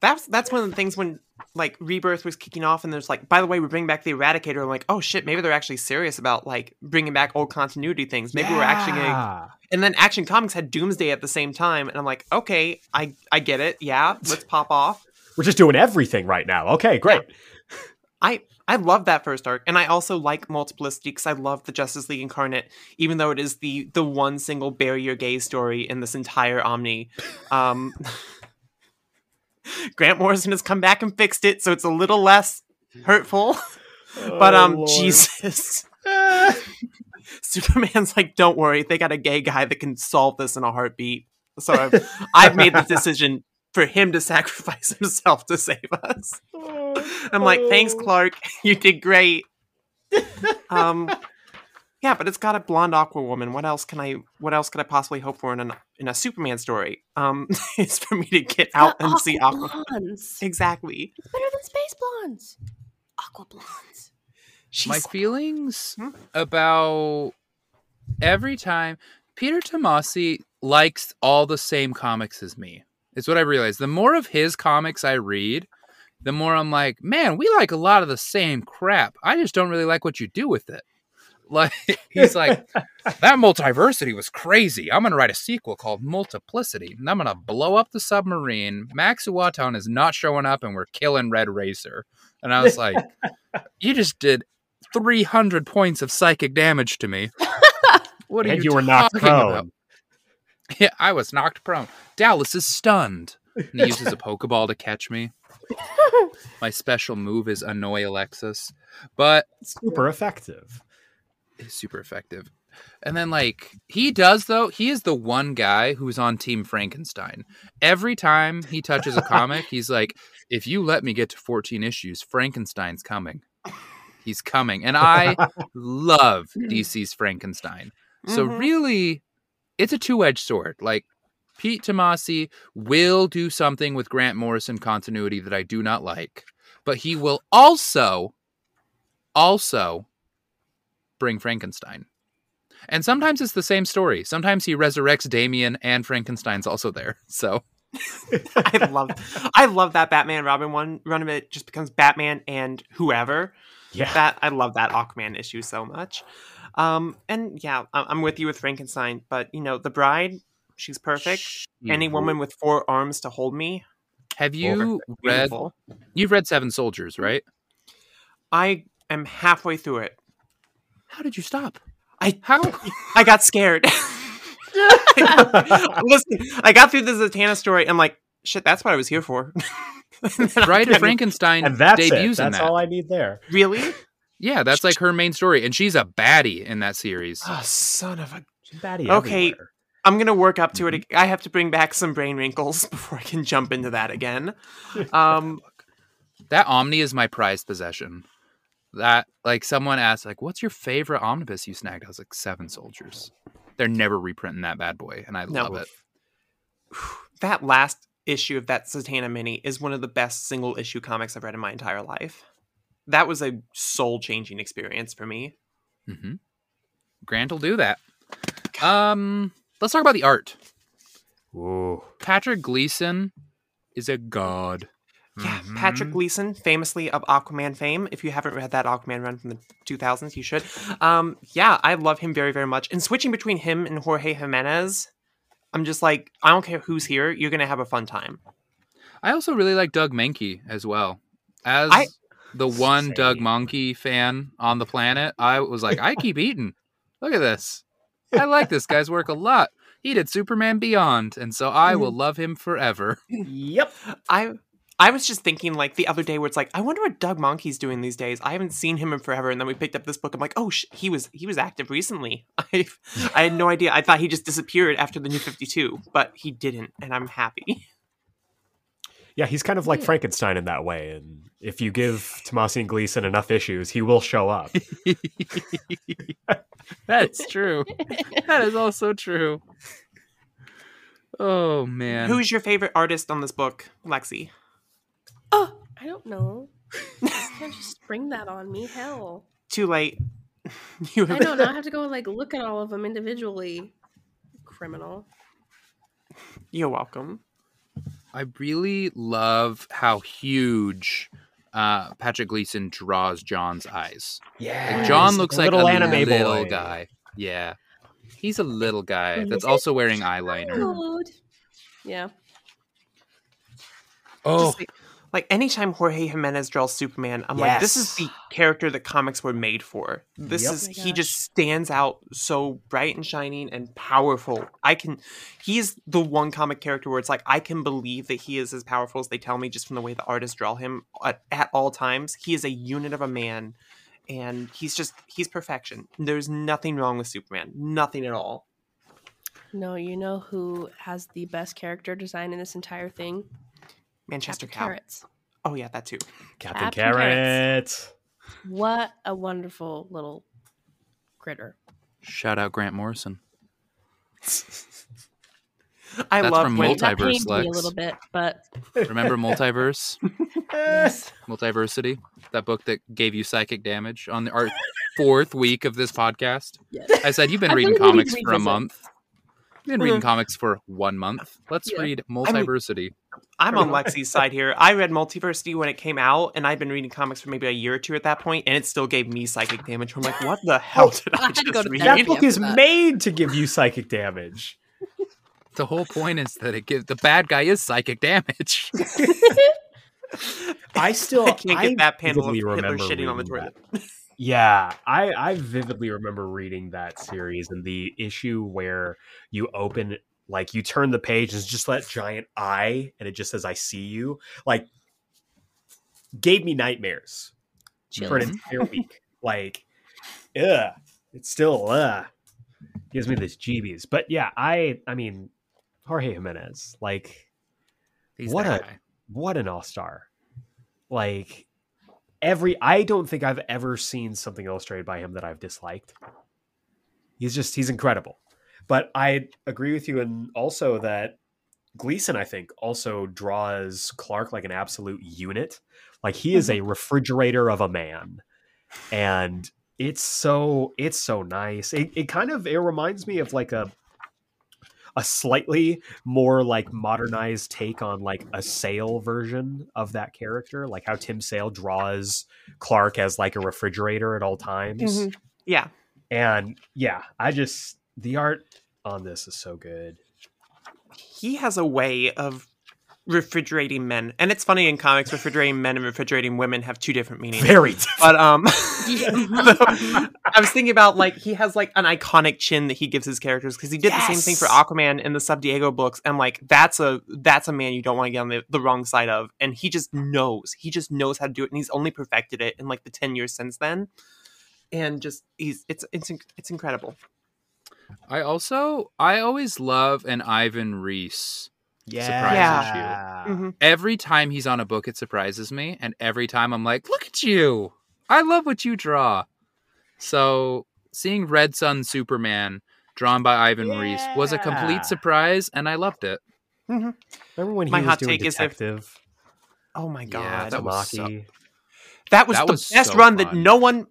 S3: that's that's one of the things when like Rebirth was kicking off, and there's like, by the way, we're bringing back the Eradicator. I'm like, oh shit, maybe they're actually serious about like bringing back old continuity things. Maybe we're actually gonna. And then Action Comics had Doomsday at the same time, and I'm like, okay, I I get it. Yeah, let's pop off.
S4: We're just doing everything right now. Okay, great.
S3: I I love that first arc, and I also like Multiplicity because I love the Justice League Incarnate, even though it is the the one single barrier gay story in this entire Omni. Um, [laughs] Grant Morrison has come back and fixed it, so it's a little less hurtful. [laughs] But
S4: Oh,
S3: um,
S4: Lord.
S3: Jesus, [laughs] Superman's like, don't worry, they got a gay guy that can solve this in a heartbeat. So I've I've made the decision for him to sacrifice himself to save us. I'm like, thanks,
S4: Oh.
S3: Clark. [laughs] You did great. [laughs] um, yeah, but it's got a blonde aqua woman. What else can I? What else could I possibly hope for in a in a Superman story? Um, [laughs] is for me to get out and see aqua.
S2: blondes.
S3: Exactly.
S2: It's better than space blondes. Aqua blondes.
S3: She's
S1: My feelings
S3: Hmm?
S1: about every time Peter Tomasi likes all the same comics as me. It's what I realized. The more of his comics I read, the more I'm like, man, we like a lot of the same crap. I just don't really like what you do with it. [laughs] Like he's like, [laughs] that multiversity was crazy. I'm gonna write a sequel called Multiplicity, and I'm gonna blow up the submarine. Max Uwaton is not showing up, and we're killing Red Racer. And I was like, [laughs] you just did 300 points of psychic damage to me. What are you?
S4: and
S1: you,
S4: you were knocked prone.
S1: about? Yeah, I was knocked prone. Dallas is stunned. And he uses a Pokeball to catch me. [laughs] My special move is annoy Alexis, but
S4: Super effective.
S1: super effective. And then like he does though, he is the one guy who's on Team Frankenstein. Every time he touches a comic, [laughs] he's like, "If you let me get to 14 issues, Frankenstein's coming. He's coming." And I love [laughs] DC's Frankenstein. So
S3: Mhm.
S1: really, it's a two-edged sword. Like Pete Tomasi will do something with Grant Morrison continuity that I do not like, but he will also also bring Frankenstein. And sometimes it's the same story. Sometimes he resurrects Damian and Frankenstein's also there. [laughs] So [laughs]
S3: I love I love that Batman Robin one run of it just becomes Batman and whoever.
S4: Yeah.
S3: That I love that Aquaman issue so much. Um and yeah, I- I'm with you with Frankenstein, but you know, the bride, she's perfect. Any woman with four arms to hold me,
S1: Have you read
S3: beautiful.
S1: you've read Seven Soldiers, right?
S3: I am halfway through it.
S1: How did you stop?
S3: I
S1: How [laughs]
S3: I got scared. [laughs] Listen, I got through the Zatanna story. I'm like, shit, that's what I was here for. [laughs] And
S1: Bride of Frankenstein
S4: and that's it.
S1: debuts in
S4: That's
S1: that.
S4: all I need there.
S3: Really?
S1: yeah, that's like her main story, and she's a baddie in that series.
S3: Oh, son of a
S4: She's baddie
S3: Okay.
S4: everywhere.
S3: I'm gonna work up to it. I have to bring back some brain wrinkles [laughs] before I can jump into that again. [laughs] Um,
S1: That Omni is my prized possession. That like someone asked, like, what's your favorite omnibus you snagged? I was like, Seven Soldiers. They're never reprinting that bad boy, and I
S3: No.
S1: love it. [sighs]
S3: that last issue of that Zatanna mini is one of the best single issue comics I've read in my entire life. That was a soul changing experience for me.
S1: Mm-hmm. Grant will do that. Um, let's talk about the art.
S4: Ooh.
S1: Patrick Gleason is a god.
S3: Yeah,
S4: Mm-hmm.
S3: Patrick Gleason, famously of Aquaman fame. If you haven't read that Aquaman run from the 2000s, you should. Um, yeah, I love him very, very much. And switching between him and Jorge Jimenez, I'm just like, I don't care who's here, you're gonna have a fun time.
S1: I also really like Doug Mahnke as well. As
S3: I-
S1: the one Doug
S4: Same.
S1: Mahnke fan on the planet, I was like, I keep eating. Look at this. I like this guy's work a lot. He did Superman Beyond, and so I will mm-hmm. love him forever.
S4: Yep.
S3: I I was just thinking like the other day where it's like, I wonder what Doug Mahnke's doing these days. I haven't seen him in forever, and then we picked up this book. I'm like, oh, sh- he was he was active recently. [laughs] I I had no idea. I thought he just disappeared after the New Fifty Two, but he didn't, and I'm happy.
S4: Yeah, he's kind of like
S1: Yeah.
S4: Frankenstein in that way. And if you give Tomasi and Gleason enough issues, he will show up. [laughs] [laughs]
S1: That's true. That is also true. Oh man.
S3: Who's your favorite artist on this book, Lexi?
S2: oh, I don't know. You can't just spring that on me. Hell.
S3: Too late. [laughs] You
S2: I don't know. I have to go like look at all of them individually. Criminal.
S3: You're welcome.
S1: I really love how huge uh, Patrick Gleason draws John's eyes.
S4: Yeah.
S1: Like, John looks like a
S4: little anime
S1: little
S4: boy.
S1: guy. Yeah, he's a little guy
S2: Is
S1: that's also wearing eyeliner.
S2: Yeah.
S1: Oh,
S3: Just like, like anytime Jorge Jimenez draws Superman, I'm like, this is the character that comics were made for. This
S4: Yep.
S3: is
S2: Oh
S3: he just stands out so bright and shining and powerful. I can he is the one comic character where it's like I can believe that he is as powerful as they tell me just from the way the artists draw him at, at all times. He is a unit of a man and he's just he's perfection. There's nothing wrong with Superman. Nothing at all.
S2: No, you know who has the best character design in this entire thing?
S3: Manchester
S2: Captain
S3: Cow.
S2: Carrots.
S3: Oh yeah, that too.
S4: Captain,
S2: Captain
S4: Carrot.
S2: What a wonderful little critter.
S1: shout out Grant Morrison. [laughs]
S3: I
S1: That's
S3: love
S1: from
S3: when
S1: Multi-
S2: that
S1: Multiverse,
S2: me a little bit, but
S1: Remember Multiverse, [laughs]
S2: yes.
S1: Multiversity, that book that gave you psychic damage on the our fourth week of this podcast.
S2: yes.
S1: I said you've been
S2: I
S1: reading comics for a
S2: revisit.
S1: month. You've been reading
S3: Mhm.
S1: comics for one month. Let's
S2: Yeah.
S1: read Multiversity.
S3: I'm on Lexi's side here. I read Multiversity when it came out, and I've been reading comics for maybe a year or two at that point, and it still gave me psychic damage. I'm like, what the hell did
S2: I
S3: I
S2: had to go
S3: just
S2: to
S3: read?
S2: therapy.
S4: That book is
S2: that.
S4: made to give you psychic damage.
S1: the whole point is that it gives the bad guy is psychic damage. [laughs] [laughs]
S4: I still
S3: I can't get that panel of Hitler shitting on the
S4: reading
S3: toilet. [laughs]
S4: Yeah, I I vividly remember reading that series and the issue where you open like you turn the page and it's just that giant eye and it just says I see you. Like gave me nightmares for an entire week. Like ugh. It's still uh gives me this jeebies. But yeah, I I mean Jorge Jimenez, like
S1: He's
S4: What a-
S1: guy.
S4: what an all-star. Like every I don't think I've ever seen something illustrated by him that I've disliked. He's just he's incredible. But I agree with you and also that Gleason I think also draws Clark like an absolute unit. Like he is a mm-hmm. refrigerator of a man. And it's so it's so nice. It, it kind of it reminds me of like a a slightly more like modernized take on like a Sale version of that character, like how Tim Sale draws Clark as like a refrigerator at all times.
S3: Mhm. Yeah.
S4: And yeah, I just the art on this is so good.
S3: He has a way of refrigerating men. And it's funny in comics, refrigerating men and refrigerating women have two different meanings.
S4: Very different. [laughs]
S3: But um
S2: Yeah. [laughs]
S3: I was thinking about like he has like an iconic chin that he gives his characters because he did the same thing for Aquaman in the Sub Diego books. And like that's a that's a man you don't want to get on the, the wrong side of. And he just knows. He just knows how to do it and he's only perfected it in like the 10 years since then. And just he's it's it's it's incredible.
S1: I also I always love an Ivan Reis.
S4: Yeah.
S3: Mhm.
S1: Every time he's on a book, it surprises me, and every time I'm like, "Look at you! I love what you draw." So seeing Red Sun Superman drawn by Ivan Reis was a complete surprise, and I loved it.
S4: Remember when he
S3: My
S4: was
S3: hot
S4: doing
S3: take is if-
S4: detective?
S3: Oh my
S1: Yeah,
S3: god.
S1: that was so-
S3: That was
S1: That
S3: the
S1: was
S3: best
S1: so
S3: run that no one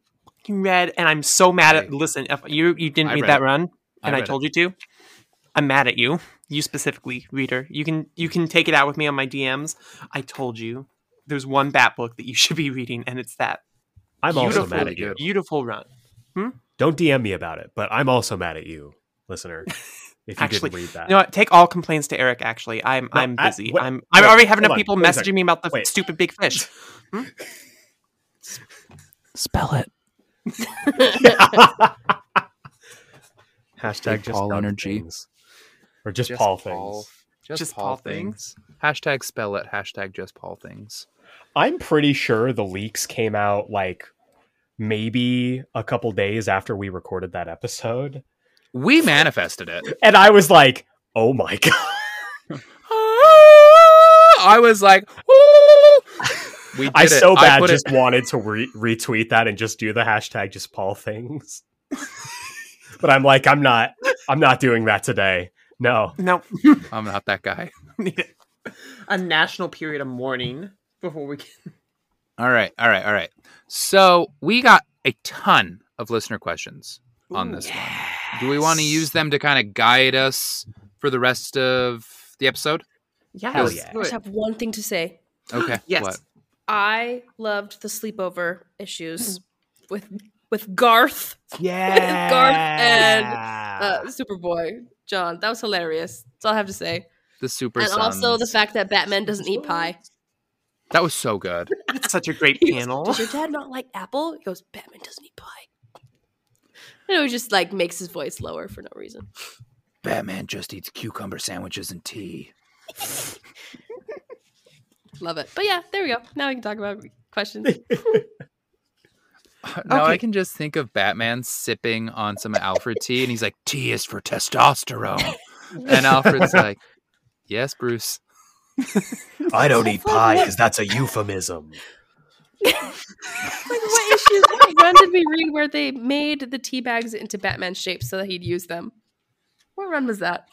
S3: read, and I'm so mad at.
S1: I-
S3: Listen, if you you didn't
S1: I
S3: read
S1: read
S3: that
S1: it.
S3: run, and I,
S1: read it.
S3: told you to, I'm mad at you. You specifically, reader. You can you can take it out with me on my DMs. I told you there's one Bat book that you [laughs] should be reading, and it's that
S4: I'm also mad at you.
S3: beautiful run. Hmm?
S4: Don't DM me about it, but I'm also mad at you, listener. [laughs] If you
S3: Actually,
S4: didn't read that.
S3: You know what? Take all complaints to Aeric. Actually, I'm
S4: No,
S3: I'm
S4: I-
S3: busy.
S4: what-
S3: I'm I
S4: wait,
S3: already have
S4: hold
S3: enough people
S4: wait
S3: messaging me about the
S4: Wait.
S3: stupid big fish. [laughs] Hmm?
S1: Spell it.
S4: Hashtag
S1: Big
S4: just
S1: Paul energy.
S4: things. Or just, Paul things.
S1: Just,
S3: Just
S1: Paul,
S3: Paul
S1: things. Hashtag spell it. Hashtag just Paul things.
S4: I'm pretty sure the leaks came out like maybe a couple days after we recorded that episode.
S1: We manifested it. [laughs]
S4: And I was like, oh my [laughs] God. [laughs]
S1: I was like, we did
S4: I
S1: it.
S4: so
S1: I
S4: bad
S1: it-
S4: just wanted to re- retweet that and just do the hashtag just Paul things. but I'm like, I'm not I'm not doing that today. No.
S3: No, [laughs]
S1: I'm not that guy. [laughs]
S3: a national period of mourning before we can.
S1: All right, all right, all right. So we got a ton of listener questions on this one. Do we want to use them to kind of guide us for the rest of the episode?
S3: Yes.
S4: Hell yeah.
S2: I just have one thing to say.
S1: Okay.
S3: Yes.
S1: What?
S2: I loved the sleepover issues with with Garth,
S4: Yeah. [laughs]
S2: Garth and, uh, Superboy, John. That was hilarious. That's all I have to say.
S1: The Super
S2: and also the fact that Batman doesn't eat pie.
S1: that was so good. [laughs]
S3: It's such a great [laughs]
S2: He goes,
S3: panel.
S2: Does your dad not like apple? He goes, Batman doesn't eat pie. You know, he just like makes his voice lower for no reason.
S1: Batman just eats cucumber sandwiches and tea. [laughs]
S2: Love it. But yeah, there we go. Now we can talk about questions.
S1: Uh, now I can just think of Batman sipping on some Alfred tea, and he's like, "Tea is for testosterone," and Alfred's [laughs] like, "Yes, Bruce."
S4: I don't eat pie because that's a euphemism.
S2: like what issues? [laughs] What run did we read where they made the tea bags into Batman shapes so that he'd use them? What run was that?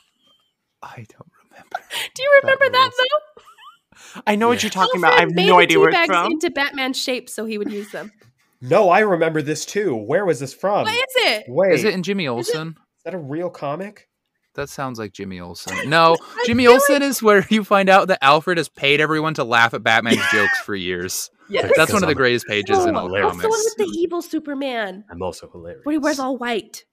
S1: I don't remember.
S2: Do you remember that,
S1: rules.
S2: though?
S3: I know what you're talking about. I have
S2: made
S3: no idea where it's
S2: bags
S3: from.
S2: into Batman shapes so he would use them.
S4: No, I remember this too. Where was this from?
S2: What is it?
S4: Wait,
S1: Is it in Jimmy Olsen?
S4: is that a real comic?
S1: That sounds like Jimmy Olsen. [laughs] No, Jimmy Olsen is where you find out that Alfred has paid everyone to laugh at Batman's [laughs] jokes for years.
S2: Yes.
S1: That's one of the greatest pages in all
S4: hilarious.
S2: That's the one
S1: comics.
S2: with the evil Superman.
S4: I'm also hilarious.
S2: Where he wears all white.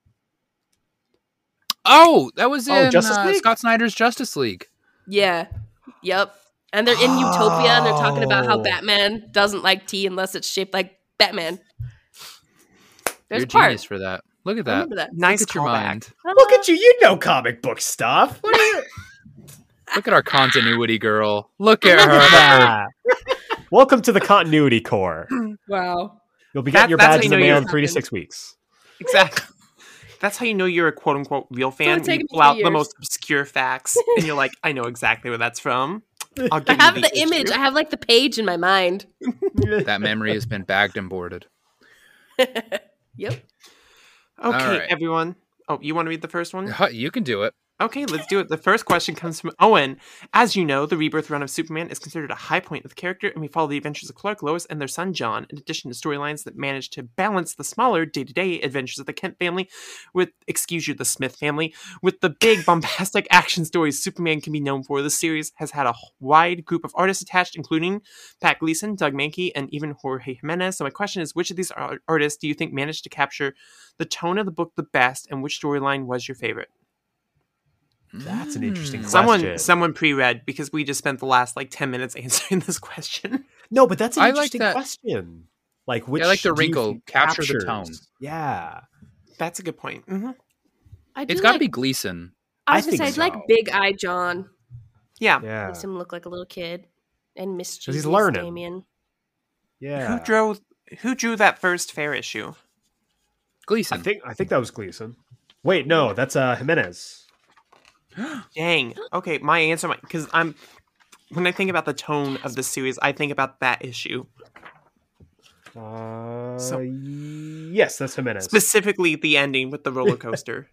S1: Oh, that was
S4: Oh,
S1: in
S4: Justice
S1: uh, Scott Snyder's Justice League.
S2: Yeah. Yep. And they're in Utopia and they're talking about how
S4: Oh.
S2: Batman doesn't like tea unless it's shaped like Batman. There's
S1: You're
S2: a part.
S1: genius for that. Look at that.
S2: that.
S3: Nice
S1: Look at your mind.
S4: Look at you. You know comic book stuff. What are you? [laughs] [laughs]
S1: Look at our continuity girl. Look at her. [laughs]
S4: Welcome to the continuity core.
S2: Wow.
S4: You'll be
S3: That-
S4: getting your badge in the mail in three to six weeks.
S3: Exactly. That's how you know you're a quote unquote real fan. You pull out
S2: three
S3: the most obscure facts, and you're like, I know exactly where that's from. I'll
S2: I have
S3: you
S2: the image. I have like the page in my mind. [laughs]
S1: That memory has been bagged and boarded. [laughs]
S2: Yep.
S3: Okay,
S1: right.
S3: everyone. Oh, you want to read the first one?
S1: You can do it.
S3: Okay, let's do it. The first question comes from Owen. As you know, the rebirth run of Superman is considered a high point of the character, and we follow the adventures of Clark, Lois, and their son John, in addition to storylines that manage to balance the smaller day-to-day adventures of the Kent family with, excuse you, the Smith family, with the big [laughs] bombastic action stories Superman can be known for. The series has had a wide group of artists attached, including Pat Gleason, Doug Mahnke, and even Jorge Jimenez. So my question is, which of these artists do you think managed to capture the tone of the book the best, and which storyline was your favorite?
S4: That's an interesting
S1: Mm.
S4: question.
S3: Someone someone pre-read because we just spent the last like 10 minutes [laughs] answering this question.
S4: No, but that's an
S1: I like
S4: interesting
S1: that-
S4: question. Like which?
S1: I like the wrinkle.
S4: think
S1: Capture the tone.
S4: Yeah.
S3: That's a good point. hmm
S2: I do
S1: It's got to
S2: like,
S1: be Gleason.
S2: I
S4: I
S2: was gonna say,
S4: think
S2: I'd like. Big Eye John.
S3: Yeah.
S4: Yeah.
S2: Makes him look like a little kid. And mischievous
S4: he's learning.
S2: Damian.
S4: Yeah.
S3: Who drew who drew that first fair issue?
S1: Gleason.
S4: I think I think that was Gleason. Wait, no, that's uh Jimenez. [gasps]
S3: Dang. Okay, my answer might because I'm when I think about the tone of the series, I think about that issue.
S4: Uh,
S3: So-
S4: yes, that's Jimenez.
S3: Specifically the ending with the roller [laughs] coaster.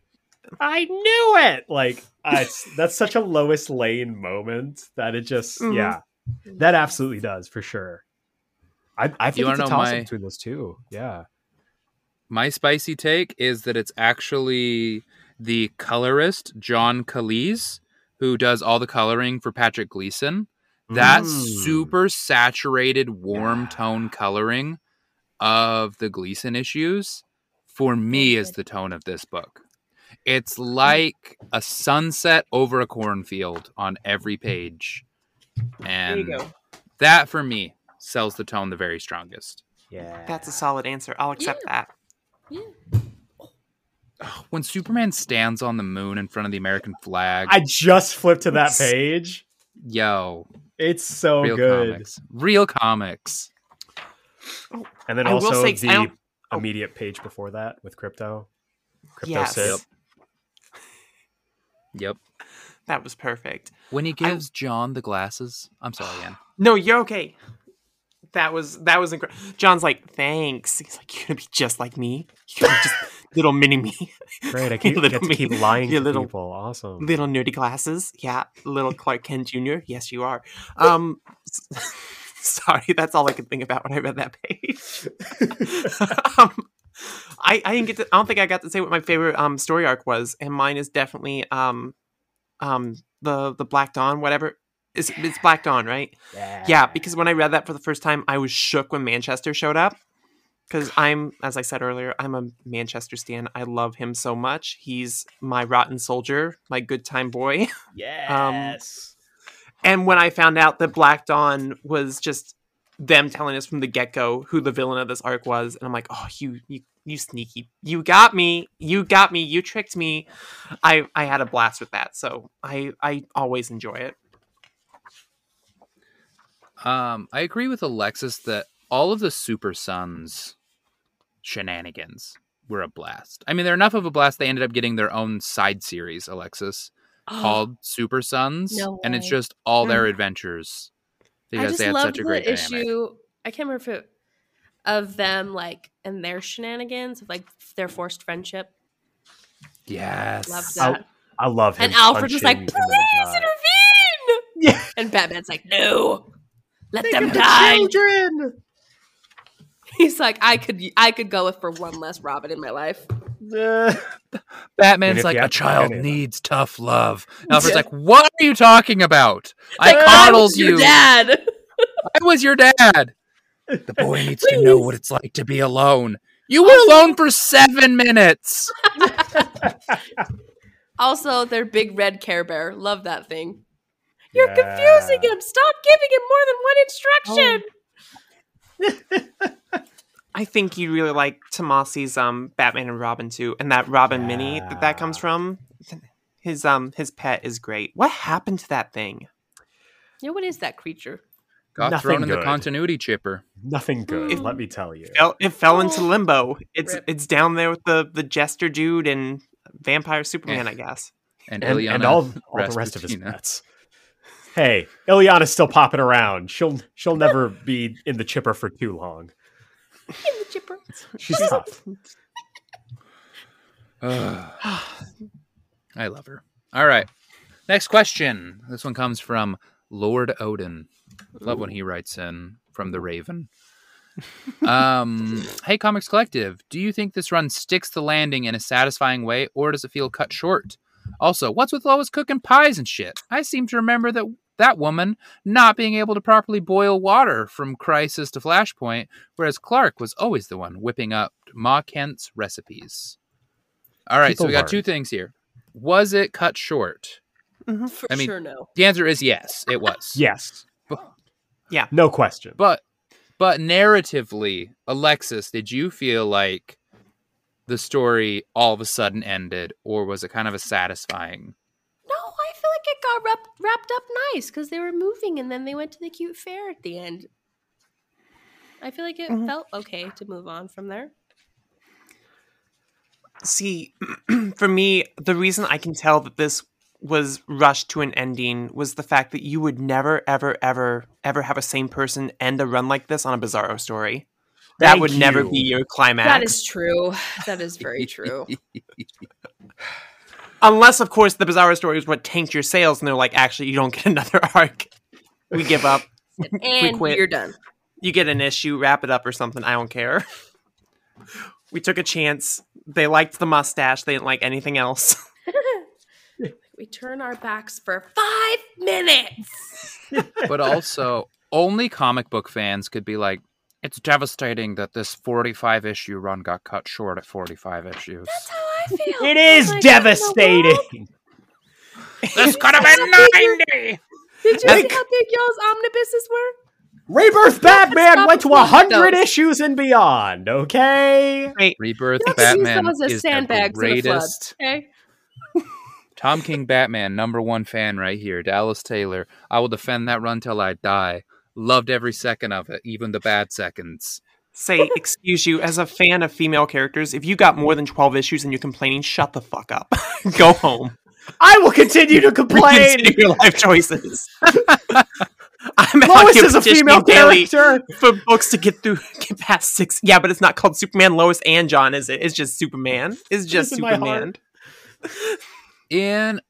S4: I knew it. Like I, that's such a Lois Lane moment that it just
S3: Mhm.
S4: yeah, that absolutely does for sure. I I think
S1: wanna
S4: it's a toss
S1: my-
S4: between those two. Yeah.
S1: My spicy take is that it's actually the colorist John Kalisz who does all the coloring for Patrick Gleason. That
S4: Mm.
S1: super saturated, warm
S4: Yeah.
S1: tone coloring of the Gleason issues for me is the tone of this book. It's like a sunset over a cornfield on every page.
S3: There you
S1: And
S3: go.
S1: that for me sells the tone the very strongest.
S4: Yeah.
S3: That's a solid answer. I'll accept that.
S2: Yeah. [sighs]
S1: When Superman stands on the moon in front of the American flag,
S4: I just flipped to that page.
S1: yo,
S4: It's so
S1: real
S4: good.
S1: comics. Real comics.
S4: And then
S3: I
S4: also
S3: say-
S4: the
S3: don't- oh.
S4: immediate page before that with Krypto. Krypto
S3: Yes.
S4: Sid.
S1: Yep. Yep.
S3: That was perfect.
S1: When he
S3: I-
S1: gives John the glasses, I'm sorry, Anne.
S3: No, you're okay. That was that was incredible. John's like, thanks. He's like, you're gonna be just like me. You're gonna just little mini me,
S4: Great, I [laughs] keep,
S3: Little
S4: get to keep lying
S3: your
S4: to
S3: little-
S4: people. Awesome.
S3: little nerdy glasses. Yeah, little Clark Kent Jr. Yes, you are. Um, [laughs] sorry, that's all I could think about when I read that page. [laughs] um, I I didn't get to. I don't think I got to say what my favorite um story arc was, and mine is definitely um um the the Black Dawn, whatever. It's, it's Black Dawn, right? Yeah. Yeah, because when I read that for the first time, I was shook when Manchester showed up. Because I'm, as I said earlier, I'm a Manchester stan. I love him so much. He's my rotten soldier, my good time boy. [laughs]
S4: yes.
S3: And when I found out that Black Dawn was just them telling us from the get go who the villain of this arc was, and I'm like, oh, you, you, you sneaky, you got me, you got me, you tricked me. I, I had a blast with that, so I, I always enjoy it.
S1: Um, I agree with Alexis that all of the Super Sons shenanigans were a blast. I mean, they're enough of a blast. They ended up getting their own side series, Alexis,
S2: Oh,
S1: called Super Sons,
S2: No
S1: and it's just all their adventures
S2: I
S1: because
S2: just
S1: they had
S2: love
S1: such a
S2: the
S1: great dynamic.
S2: issue. I can't remember if it of them like and their shenanigans of like their forced friendship.
S1: Yes,
S2: Love that.
S4: I love him.
S2: and Alfred's just like, please
S4: in the gut.
S2: intervene.
S4: Yeah.
S2: And Batman's like, no, let
S4: Think
S2: them die.
S4: Children. [laughs]
S2: He's like, I could, I could go with for one less Robin in my life.
S4: Uh, [laughs]
S1: Batman's like a
S4: have to pick
S1: child
S4: any of them."
S1: needs tough love. And [laughs] Alfred's
S2: Yeah.
S1: like, "What are you talking about? I
S2: Like,
S1: coddled
S2: was your
S1: you.
S2: dad.
S1: I was your dad. The boy needs to know what it's like to be alone. You were alone for seven minutes.
S2: also, their big red Care Bear. Love that thing. You're
S4: Yeah.
S2: confusing him. Stop giving him more than one instruction.
S3: I think you really like Tomasi's um Batman and Robin too, and that Robin mini that that comes from. His um his pet is great. What happened to that thing?
S2: Yeah, what is that creature?
S1: Got
S4: Nothing
S1: thrown in the continuity chipper.
S4: Nothing good,
S2: If-
S4: let me tell you.
S3: Fell, it fell into
S2: Oh.
S3: limbo. It's
S2: Rip.
S3: it's down there with the the Jester dude and Vampire Superman,
S1: Yeah.
S3: I guess.
S1: And,
S4: and, and all, all the rest of his
S1: Rasputina.
S4: pets. Hey, Ileana's still popping around. She'll she'll never be in the chipper for too long.
S2: In the chipper.
S4: She's tough.
S1: Ugh. [sighs] I love her. All right. Next question. This one comes from Lord Odin. Love when he writes in from the Raven. Um, [laughs] hey, Comics Collective, do you think this run sticks the landing in a satisfying way, or does it feel cut short? Also, what's with Lois cooking pies and shit? I seem to remember that that woman not being able to properly boil water from Crisis to Flashpoint, whereas Clark was always the one whipping up Ma Kent's recipes. All right, so we got
S4: learn.
S1: two things here. Was it cut short? Mm-hmm.
S2: For
S1: I mean-
S2: sure, no.
S1: The answer is yes, it was.
S4: Yes.
S1: Bu-
S3: Yeah.
S4: No question.
S1: But but narratively, Alexis, did you feel like the story all of a sudden ended, or was it kind of a satisfying?
S2: No, I feel like it got wrapped, wrapped up nice because they were moving and then they went to the cute fair at the end. I feel like it
S3: Mhm.
S2: felt okay to move on from there.
S3: See, [clears throat] for me, the reason I can tell that this was rushed to an ending was the fact that you would never, ever, ever, ever have a same person end a run like this on a Bizarro story. That
S4: Thank
S3: would never be your climax.
S2: That is true. That is very true. [laughs]
S3: Unless, of course, the Bizarro story is what tanked your sales, and they're like, actually, you don't get [laughs] another arc. We give up.
S2: and we
S3: quit.
S2: you're done.
S3: You get an issue, wrap it up or something. I don't care. [laughs] we took a chance. They liked the mustache. They didn't like anything else. [laughs]
S2: we turn our backs for five minutes.
S1: but also, only comic book fans could be like, it's devastating that this 45 issue run got cut short at 45 issues.
S2: That's how I feel.
S4: It is
S2: I'm like, what in the world?
S4: devastating.
S1: this [laughs] could have been 90!
S2: Did you
S4: Like-
S2: see how big y'all's omnibuses were?
S4: Rebirth Batman went to
S2: with
S4: hundred issues and beyond. Okay.
S1: Rebirth
S2: You have
S1: Batman is the
S2: sandbags in a flood.
S1: greatest.
S2: Okay. [laughs]
S1: Tom King Batman, number one fan right here. Dallas Taylor. I will defend that run till I die. Loved every second of it, even the bad seconds.
S3: Say, excuse you, as a fan of female characters, if you got more than 12 issues and you're complaining, shut the fuck up. [laughs] Go home.
S4: I will continue to complain.
S3: Reconsider your life choices. [laughs] I'm
S4: Lois
S3: here
S4: is a female character.
S3: for books to get through, [laughs] get past six. Yeah, but it's not called Superman, Lois, and John, is it? It's just Superman. It's just
S4: in my
S3: Superman.
S1: In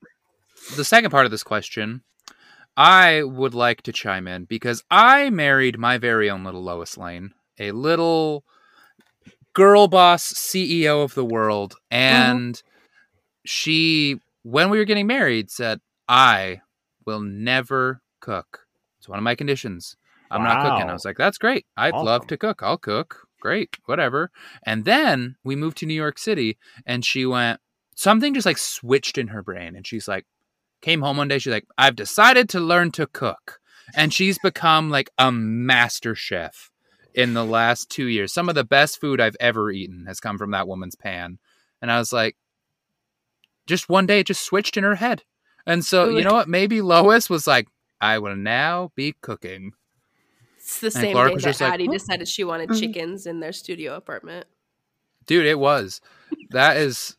S1: the second part of this question, I would like to chime in because I married my very own little Lois Lane, a little girl boss CEO of the world. Uh-huh. And she, when we were getting married, said, I will never cook. It's one of my conditions. I'm not cooking. I was like, that's great. I'd love to cook. I'll cook. Great. Whatever. And then we moved to New York City and she went, something just like switched in her brain. And she's like, came home one day. She's like, I've decided to learn to cook. And she's become like a master chef in the last two years. Some of the best food I've ever eaten has come from that woman's pan. And I was like, just one day it just switched in her head. And so, you know what? Maybe Lois was like, I will now be cooking.
S2: It's the
S1: And
S2: same
S1: Clark
S2: day that
S1: just like,
S2: Addie decided she wanted mm. chickens in their studio apartment.
S1: Dude, it was. That is.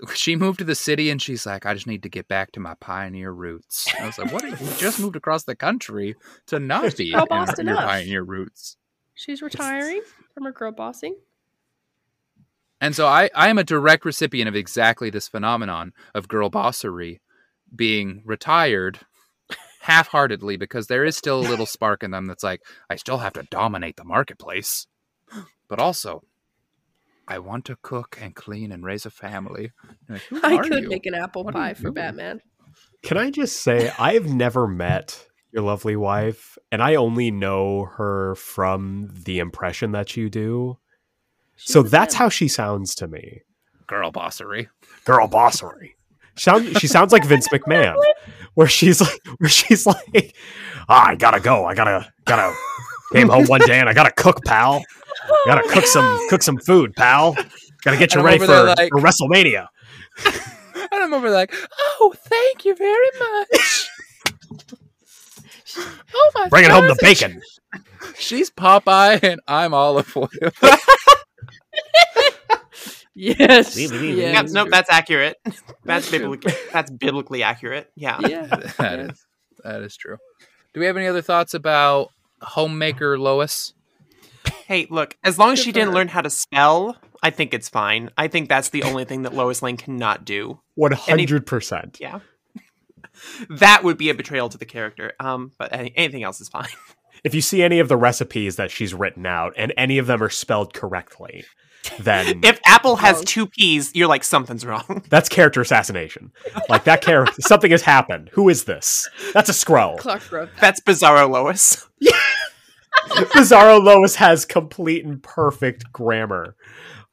S1: [laughs] She moved to the city and she's like, I just need to get back to my pioneer roots. I was like, what? You just moved across the country to not be your pioneer roots.
S2: She's retiring from her girl bossing.
S1: And so I, I am a direct recipient of exactly this phenomenon of girl bossery being retired half heartedly because there is still a little spark in them that's like, I still have to dominate the marketplace. But also, I want to cook and clean and raise a family. Like,
S2: I could
S1: you?
S2: make an apple
S1: What
S2: pie for
S1: doing?
S2: Batman.
S4: Can I just say I've never met your lovely wife, and I only know her from the impression that you do.
S2: She's
S4: so that's
S2: best.
S4: how she sounds to me.
S1: Girl bossery.
S4: Girl bossery. Sound she sounds like Vince [laughs] McMahon, where she's like [laughs] where she's like, ah, I gotta go. I gotta gotta came home one day and I gotta cook, pal. [laughs] Gotta cook some oh, cook some food, pal. Gotta get you ready for,
S1: there like-
S4: for WrestleMania. [laughs]
S1: And I'm over there like, oh, thank you very much. [laughs] oh my
S4: Bringing home the bacon.
S1: She's Popeye and I'm olive oil.
S2: Yes.
S4: Leave it, leave it,
S2: yes.
S3: Yeah, no, that's accurate. That's
S1: That's
S3: biblically that's biblically accurate. Yeah.
S2: Yeah.
S1: that is that is true. Do we have any other thoughts about homemaker Lois?
S3: Hey, look, as long as
S2: Good
S3: she didn't
S2: her.
S3: learn how to spell, I think it's fine. I think that's the only thing that Lois Lane cannot do.
S4: One hundred percent.
S3: Yeah. [laughs] That would be a betrayal to the character. Um, but any- anything else is fine. [laughs]
S4: If you see any of the recipes that she's written out and any of them are spelled correctly, then [laughs]
S3: If Apple has two P's, you're like something's wrong.
S4: that's character assassination. Like that character something has happened. Who is this? That's a scroll.
S2: Clark wrote that.
S3: That's Bizarro Lois. [laughs]
S4: Bizarro Lois has complete and perfect grammar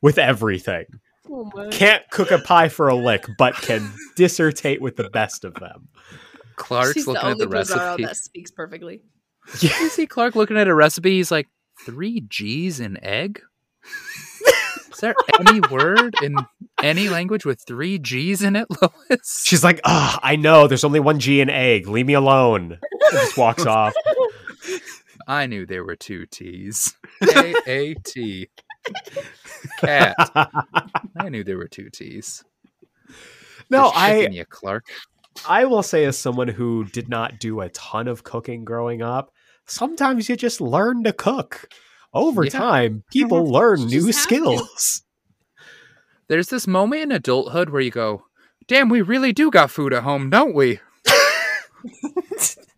S4: with everything.
S2: Oh.
S4: Can't cook a pie for a lick, but can dissertate with the best of them.
S1: Clark's
S2: She's the
S1: looking at
S2: only
S1: the
S2: Bizarro
S1: recipe.
S2: that speaks perfectly.
S1: You see Clark looking at a recipe. He's like, three G's in egg? Is there any [laughs] word in any language with three G's in it, Lois?
S4: She's like, ah, I know. There's only one G in egg. Leave me alone. And just walks [laughs] off.
S1: I knew there were two T's. [laughs] A A T. Cat. I knew there were two T's.
S4: no, I
S1: you, Clark.
S4: I will say, as someone who did not do a ton of cooking growing up, sometimes you just learn to cook. Over
S1: Yeah.
S4: time, people learn new
S2: to.
S4: skills.
S1: There's this moment in adulthood where you go, "Damn, we really do got food at home, don't we?" [laughs]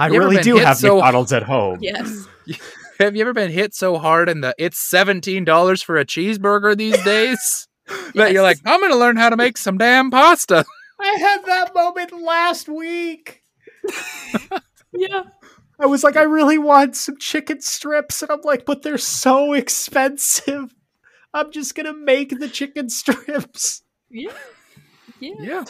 S4: I
S1: You
S4: really do have
S1: so-
S4: McDonald's at home.
S2: Yes. [laughs]
S1: Have you ever been hit so hard in the it's seventeen dollars for a cheeseburger these days [laughs] [laughs] that you're like, I'm gonna learn how to make some damn pasta.
S4: I had that moment last week.
S2: Yeah.
S4: I was like, I really want some chicken strips. And I'm like, but they're so expensive. I'm just going to make the chicken strips.
S2: Yeah. Yeah.
S1: Yeah,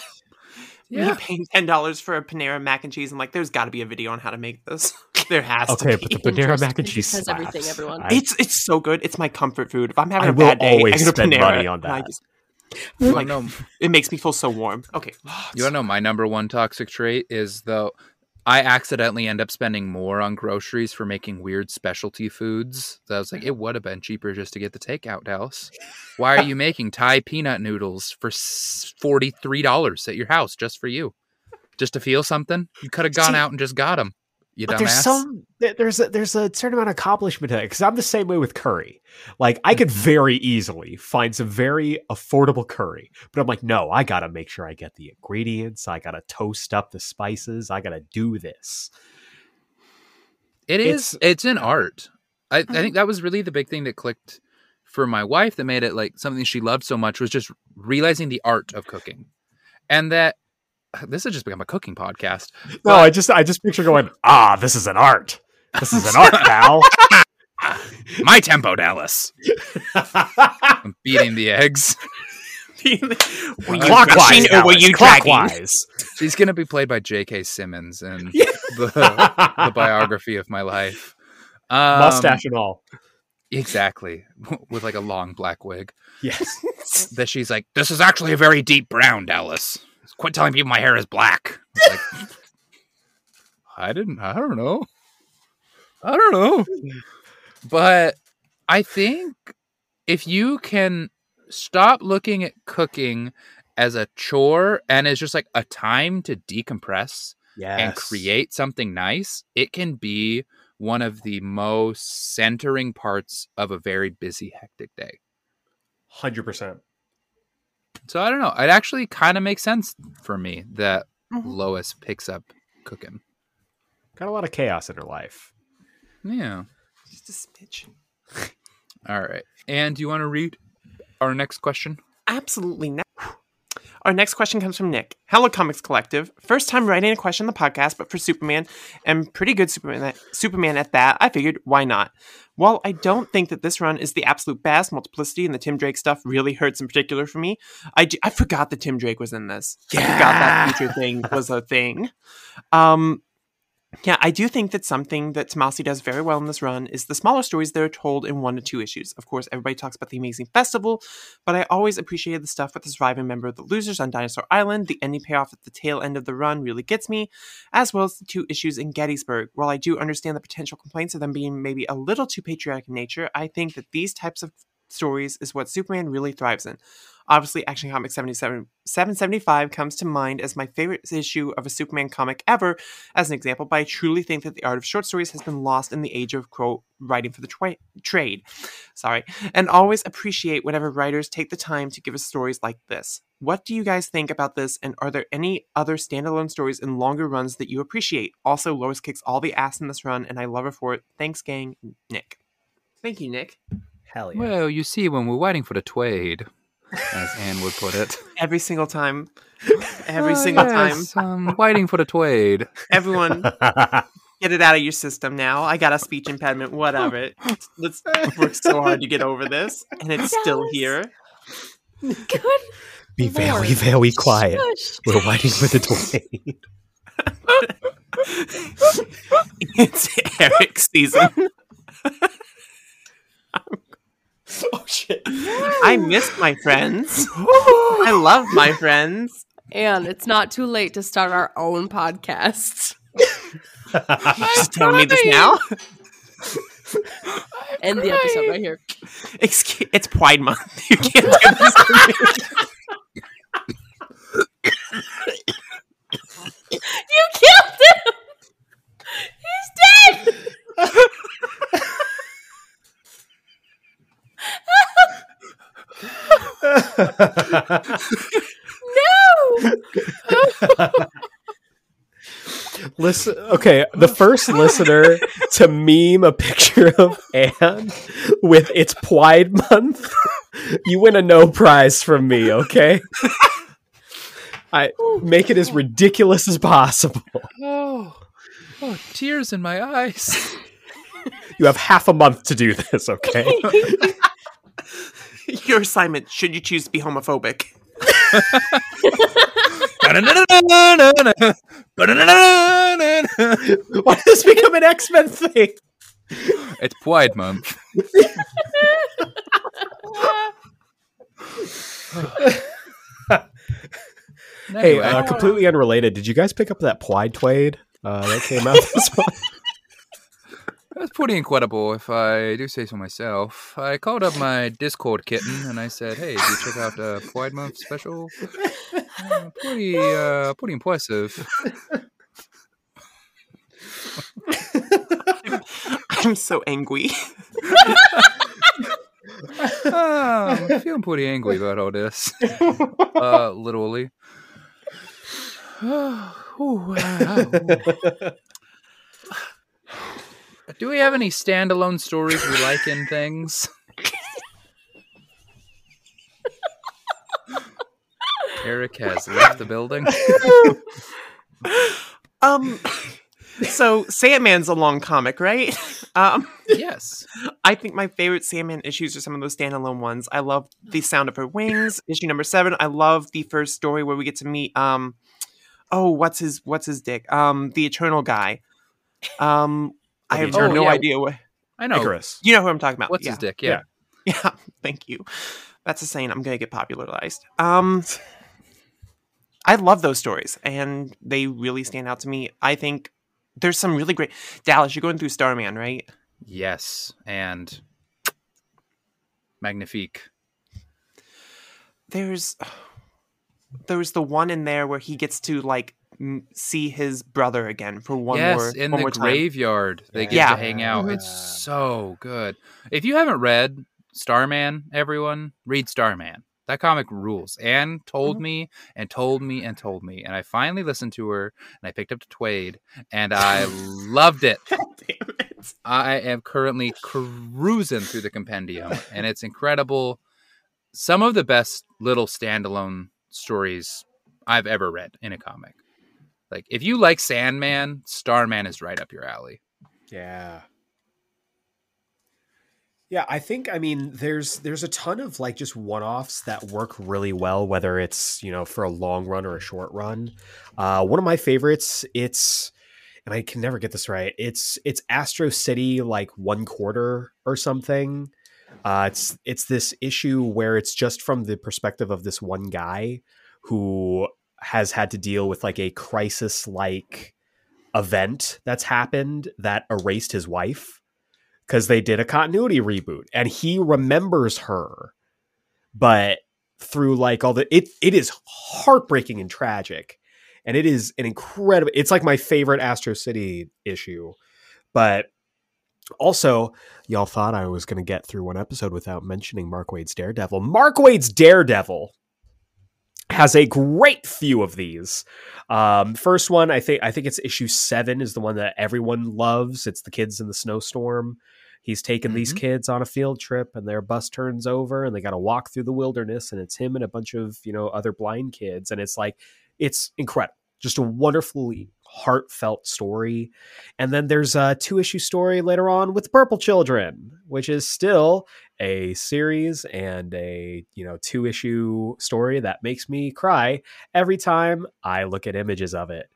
S3: You're paying ten dollars for a Panera mac and cheese. I'm like, there's got to be a video on how to make this. [laughs] there has
S4: Okay,
S3: to
S4: but the Panera mac and cheese
S2: has everything, everyone.
S4: I-
S3: It's it's so good. It's my comfort food. If I'm having
S4: I
S3: a
S4: will
S3: bad day,
S4: always
S3: I go to
S4: spend
S3: Panera
S4: money on
S3: and I
S4: that.
S3: just-
S1: You
S3: like,
S1: know?
S3: it makes me feel so warm. Okay.
S1: You wanna know my number one toxic trait is though I accidentally end up spending more on groceries for making weird specialty foods. So I was like, it would have been cheaper just to get the takeout, Dallas. Why are you [laughs] making Thai peanut noodles for forty three dollars at your house just for you, just to feel something? You could have gone out and just got them. You
S4: But
S1: dumbass.
S4: there's some there's a, there's a certain amount of accomplishment to it because I'm the same way with curry. Like I could mm-hmm. very easily find some very affordable curry, but I'm like, no, I gotta make sure I get the ingredients. I gotta toast up the spices. I gotta do this.
S1: It is.
S4: It's-
S1: It's, an art. I, I mm-hmm. think that was really the big thing that clicked for my wife that made it like something she loved so much was just realizing the art of cooking, and that [sighs] this has just become a cooking podcast.
S4: No, I just I just picture going, ah, this is an art. This is an art, [laughs] pal. [laughs]
S1: My tempo, Dallas. I'm beating the eggs. [laughs]
S3: were you
S4: clockwise,
S3: or were you
S4: clockwise.
S1: She's gonna be played by J.K. Simmons in
S4: Yeah.
S1: the, the biography of my life. Um,
S4: Mustache and all.
S1: exactly, with like a long black wig.
S4: Yes.
S1: that she's like, "This is actually a very deep brown, Dallas. Quit telling people my hair is black." I like, [laughs] I didn't. I don't know. I don't know. But I think if you can stop looking at cooking as a chore and as just like a time to decompress
S4: Yes.
S1: and create something nice, it can be one of the most centering parts of a very busy, hectic day.
S4: Hundred percent.
S1: So I don't know. It actually kind of makes sense for me that
S2: Mhm.
S1: Lois picks up cooking.
S4: Got a lot of chaos in her life.
S1: Yeah.
S3: Just a smidge. [laughs]
S1: All right. And do you want to read our next question?
S3: Absolutely not. Our next question comes from Nick. Hello, Comics Collective. First time writing a question on the podcast, but for Superman, and pretty good Superman at, Superman at that, I figured, why not? While I don't think that this run is the absolute best, Multiplicity and the Tim Drake stuff really hurts in particular for me. I, I forgot that Tim Drake was in this. Yeah. I forgot that future thing was a thing. Um, yeah, I do think that something that Tomasi does very well in this run is the smaller stories that are told in one to two issues. Of course, everybody talks about the amazing festival, but I always appreciated the stuff with the surviving member of the losers on Dinosaur Island. The ending payoff at the tail end of the run really gets me, as well as the two issues in Gettysburg. While I do understand the potential complaints of them being maybe a little too patriotic in nature, I think that these types of stories is what Superman really thrives in. Obviously, Action Comics 77, 775 comes to mind as my favorite issue of a Superman comic ever, as an example, but I truly think that the art of short stories has been lost in the age of, quote, writing for the twa- trade. Sorry. And always appreciate whenever writers take the time to give us stories like this. What do you guys think about this, and are there any other standalone stories in longer runs that you appreciate? Also, Lois kicks all the ass in this run, and I love her for it. Thanks, gang. Nick. Thank you, Nick.
S4: Hell yeah.
S1: Well, you see, when we're waiting for the Twade, as Anne would put it. [laughs]
S3: Every single time. Every
S1: Oh,
S3: single
S1: yes, I'm waiting for the Twade. [laughs]
S3: Everyone, get it out of your system now. I got a speech impediment, whatever. Let's work so hard to get over this, and it's still here.
S2: Good.
S4: Be very,
S2: Lord.
S4: very quiet.
S2: Shush.
S4: We're waiting for the Dwayne. [laughs]
S3: it's Aeric's season. [laughs]
S4: oh shit.
S3: I miss my friends. [gasps] I love my friends.
S2: And it's not too late to start our own podcast.
S3: Just [laughs] telling me this now. [laughs]
S2: End the episode right here.
S3: Excuse, it's Pride Month. You can't do this to me.
S2: You killed him! He's dead! No! [laughs]
S4: Listen, okay, the oh, first listener to meme a picture of Anne with its Pride Month, you win a no prize from me, okay? I oh, make it as ridiculous as possible.
S1: Oh, oh, tears in my eyes.
S4: You have half a month to do this, okay? [laughs] [laughs]
S3: Your assignment, should you choose to be homophobic. [laughs]
S4: Why does this become an X Men thing?
S1: it's Pride Month.
S4: Hey, uh, completely unrelated. Did you guys pick up that Pride Twade? uh, that came out this month.
S1: That's pretty incredible, if I do say so myself. I called up my Discord kitten and I said, "Hey, did you check out the Pride Month special? Uh, pretty, uh, pretty impressive." [laughs]
S3: I'm so angry.
S1: Oh, [laughs] I'm feeling pretty angry about all this. [laughs] Uh, literally. [sighs] Ooh, wow. Do we have any standalone stories we like in things? Aeric has left the building. [laughs]
S3: Um, so Sandman's a long comic, right? Um,
S1: Yes.
S3: I think my favorite Sandman issues are some of those standalone ones. I love the sound of her wings, issue number seven. I love the first story where we get to meet um, oh, what's his what's his dick? Um, the Eternal guy. Um, I have
S1: Eternal-
S3: no
S1: yeah.
S3: idea what
S1: I know.
S4: Icarus.
S3: you know who I'm talking about.
S1: What's
S3: yeah.
S1: his dick? Yeah. [laughs]
S3: Yeah, thank you. That's a saying I'm gonna get popularized. Um, I love those stories, and they really stand out to me. I think there's some really great. Dallas, you're going through Starman, right?
S1: Yes. And Magnifique.
S3: There's there's the one in there where he gets to like see his brother again for one
S1: yes,
S3: more
S1: in
S3: one
S1: the
S3: more time.
S1: graveyard. They get
S3: Yeah.
S1: to hang out.
S2: Mhm.
S1: It's so good. If you haven't read Starman, everyone, read Starman. That comic rules. Anne told
S3: Mm-hmm.
S1: me and told me and told me. And I finally listened to her and I picked up the Twade and I loved it. [laughs]
S3: It.
S1: I am currently cruising through the compendium and it's incredible. Some of the best little standalone stories I've ever read in a comic. Like if you like Sandman, Starman is right up your alley.
S4: Yeah. Yeah, I think I mean there's there's a ton of like just one-offs that work really well whether it's, you know, for a long run or a short run. Uh one of my favorites, it's and I can never get this right. It's it's Astro City like one quarter or something. Uh it's it's this issue where it's just from the perspective of this one guy who has had to deal with like a crisis like event that's happened that erased his wife because they did a continuity reboot and he remembers her. But through like all the it it is heartbreaking and tragic and it is an incredible it's like my favorite astro city issue. But also y'all thought i was going to get through one episode without mentioning mark waid's daredevil. Mark wade's daredevil has a great few of these um, first one, I think I think it's issue seven is the one that everyone loves. It's the kids in the snowstorm. He's taking these
S1: Mhm.
S4: kids on a field trip, and their bus turns over, and they got to walk through the wilderness, and it's him and a bunch of you know other blind kids, and it's like it's incredible, just a wonderfully heartfelt story. And then there's a two issue story later on with Purple Children, which is still a series and a you know two issue story that makes me cry every time I look at images of it.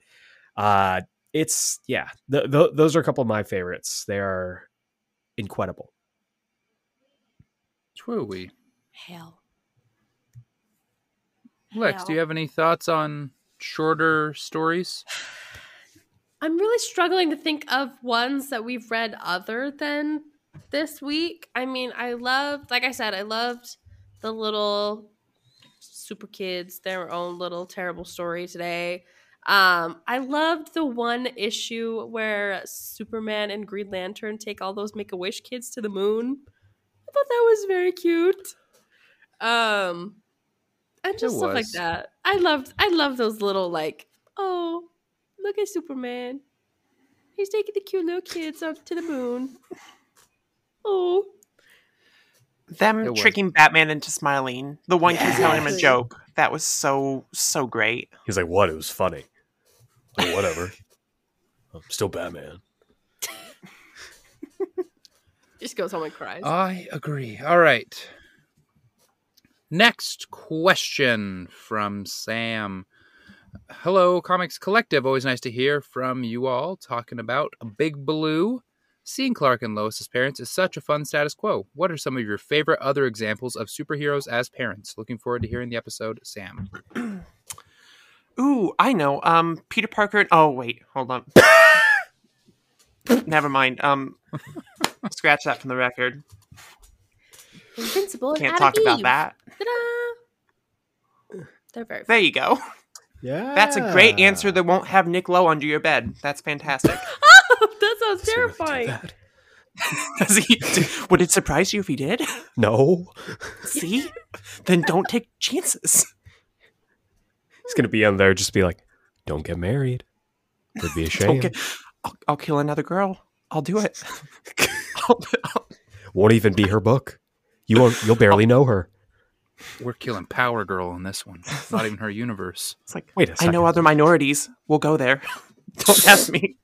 S4: Uh, it's yeah, th- th- those are a couple of my favorites. They are incredible.
S1: Truly.
S2: Hell.
S1: Lex, do you have any thoughts on shorter stories? [sighs]
S2: I'm really struggling to think of ones that we've read other than this week. I mean, I loved, like I said, I loved the little super kids, their own little terrible story today. Um, I loved the one issue where Superman and Green Lantern take all those Make a Wish kids to the moon. I thought that was very cute. Um, and just stuff like that. I loved, I love those little like, oh, look at Superman. He's taking the cute little kids up to the moon. Oh,
S3: Them tricking Batman into smiling. The one kid telling him a joke. That was so so great.
S4: He's like, "What? It was funny." Like, whatever. I'm still Batman. [laughs]
S2: just goes home and cries.
S1: I agree. All right. Next question from Sam. Hello, Comics Collective. Always nice to hear from you all talking about a Big Blue. Seeing Clark and Lois's parents is such a fun status quo. What are some of your favorite other examples of superheroes as parents? Looking forward to hearing the episode, Sam. [clears throat]
S3: Ooh, I know. Um, Peter Parker. Oh wait, hold on. Never mind. Um, scratch that from the record.
S2: Invincible
S3: Can't talk about
S2: Eve.
S3: that.
S2: Ta-da! They're very
S3: There you go.
S4: Yeah.
S3: That's a great answer that won't have Nick Lowe under your bed. That's fantastic. [laughs] [laughs]
S2: that sounds
S4: Does he really do
S2: terrifying.
S4: that? [laughs]
S3: Does he? Would it surprise you if he did? [laughs]
S4: No.
S3: See? then don't take chances.
S4: He's gonna be on there just be like, Don't get married. Would be a shame.
S3: Okay, I'll, I'll kill another girl. I'll do it. I'll- I'll-
S4: Won't even be her book. You won't you'll barely know her.
S1: We're killing Power Girl in this one. It's not even her universe.
S3: it's like
S4: Wait a second.
S3: I know other minorities. We'll go there. Don't ask me.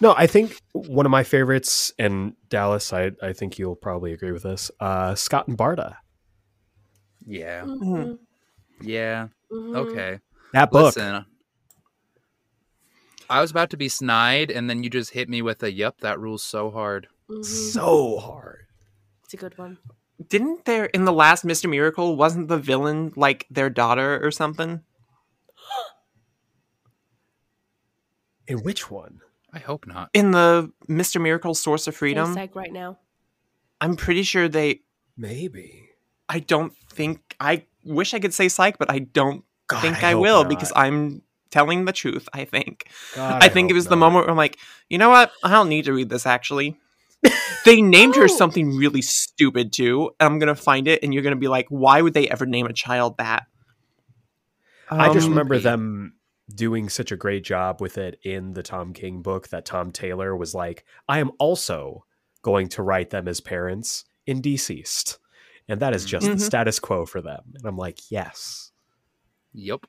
S4: No, I think one of my favorites, and Dallas, I, I think you'll probably agree with this. Uh, Scott and Barda.
S1: Yeah.
S2: Mhm,
S1: Yeah.
S2: mhm.
S1: Okay.
S4: That book.
S1: Listen. I was about to be snide, and then you just hit me with a "Yep, that rules so hard."
S2: Mhm.
S4: So hard.
S2: It's a good one.
S3: Didn't there in the last Mr. Miracle wasn't the villain like their daughter or something? [gasps]
S4: In which one?
S1: I hope not.
S3: In the Mr. Miracle Source of Freedom,
S2: psych right now.
S3: I'm pretty sure they.
S4: Maybe.
S3: I don't think I wish I could say psych, but I don't
S4: God,
S3: think
S4: I
S3: I, will
S4: not.
S3: because I'm telling the truth. I think.
S4: God,
S3: I think it
S4: hope
S3: was the moment where I'm like, you know what? I don't need to read this actually. they named her [laughs]
S2: Oh.
S3: something really stupid too. And I'm gonna find it, and you're gonna be like, why would they ever name a child that?
S4: I just
S3: Um,
S4: remember them doing such a great job with it in the Tom King book that Tom Taylor was like, I am also going to write them as parents in DCeased. And that is just
S3: Mhm.
S4: the status quo for them. And I'm like, yes.
S1: Yep.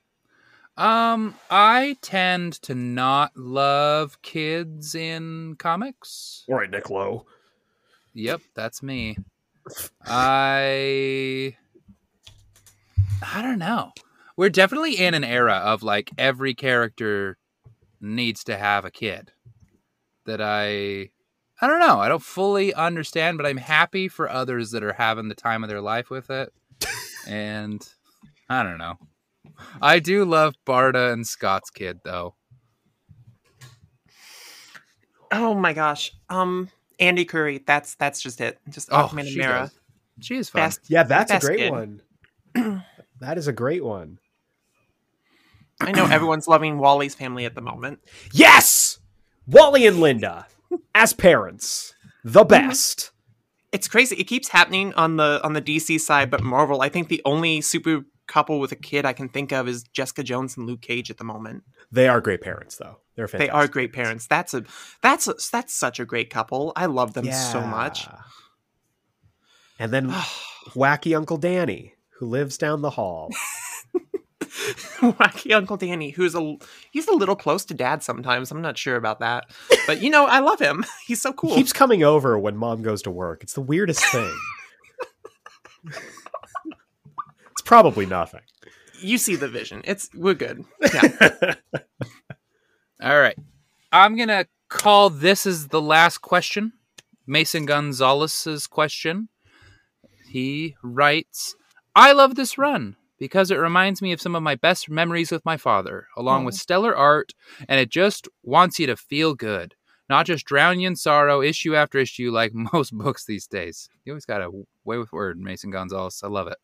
S1: Um, I tend to not love kids in comics.
S4: All right, Nick Lowe.
S1: Yep, that's me. [laughs] I I don't know. We're definitely in an era of like every character needs to have a kid. That I I don't know. I don't fully understand, but I'm happy for others that are having the time of their life with it. [laughs] and I don't know. I do love Barda and Scott's kid though.
S3: Oh my gosh. Um, Andy Curry. That's that's just it. Just
S1: Oh,
S3: Aquaman and
S1: she
S3: Mera.
S1: does. She is fun.
S4: Yeah, that's a great
S3: kid.
S4: one. [clears throat] that is a great one.
S3: I know everyone's loving Wally's family at the moment.
S4: Yes! Wally and Linda as parents. The best.
S3: It's crazy. It keeps happening on the on the DC side, but Marvel. I think the only super couple with a kid I can think of is Jessica Jones and Luke Cage at the moment.
S4: They are great parents, though. They're
S3: They are great parents. That's a that's a, that's such a great couple. I love them so much.
S4: And then [sighs] wacky Uncle Danny, who lives down the hall. [laughs] [laughs]
S3: Wacky Uncle Danny, who's a he's a little close to dad sometimes. I'm not sure about that, but you know I love him. [laughs] He's so cool.
S4: He keeps coming over when mom goes to work. It's the weirdest [laughs] thing. it's probably nothing.
S3: you see the vision. It's we're good. Yeah.
S1: All right. I'm going to call this as the last question. Mason Gonzalez's question. He writes, I love this run because it reminds me of some of my best memories with my father, along with mm. stellar art, and it just wants you to feel good, not just drown you in sorrow issue after issue like [laughs] most books these days. You always got a way with word, Mason Gonzalez. I love it.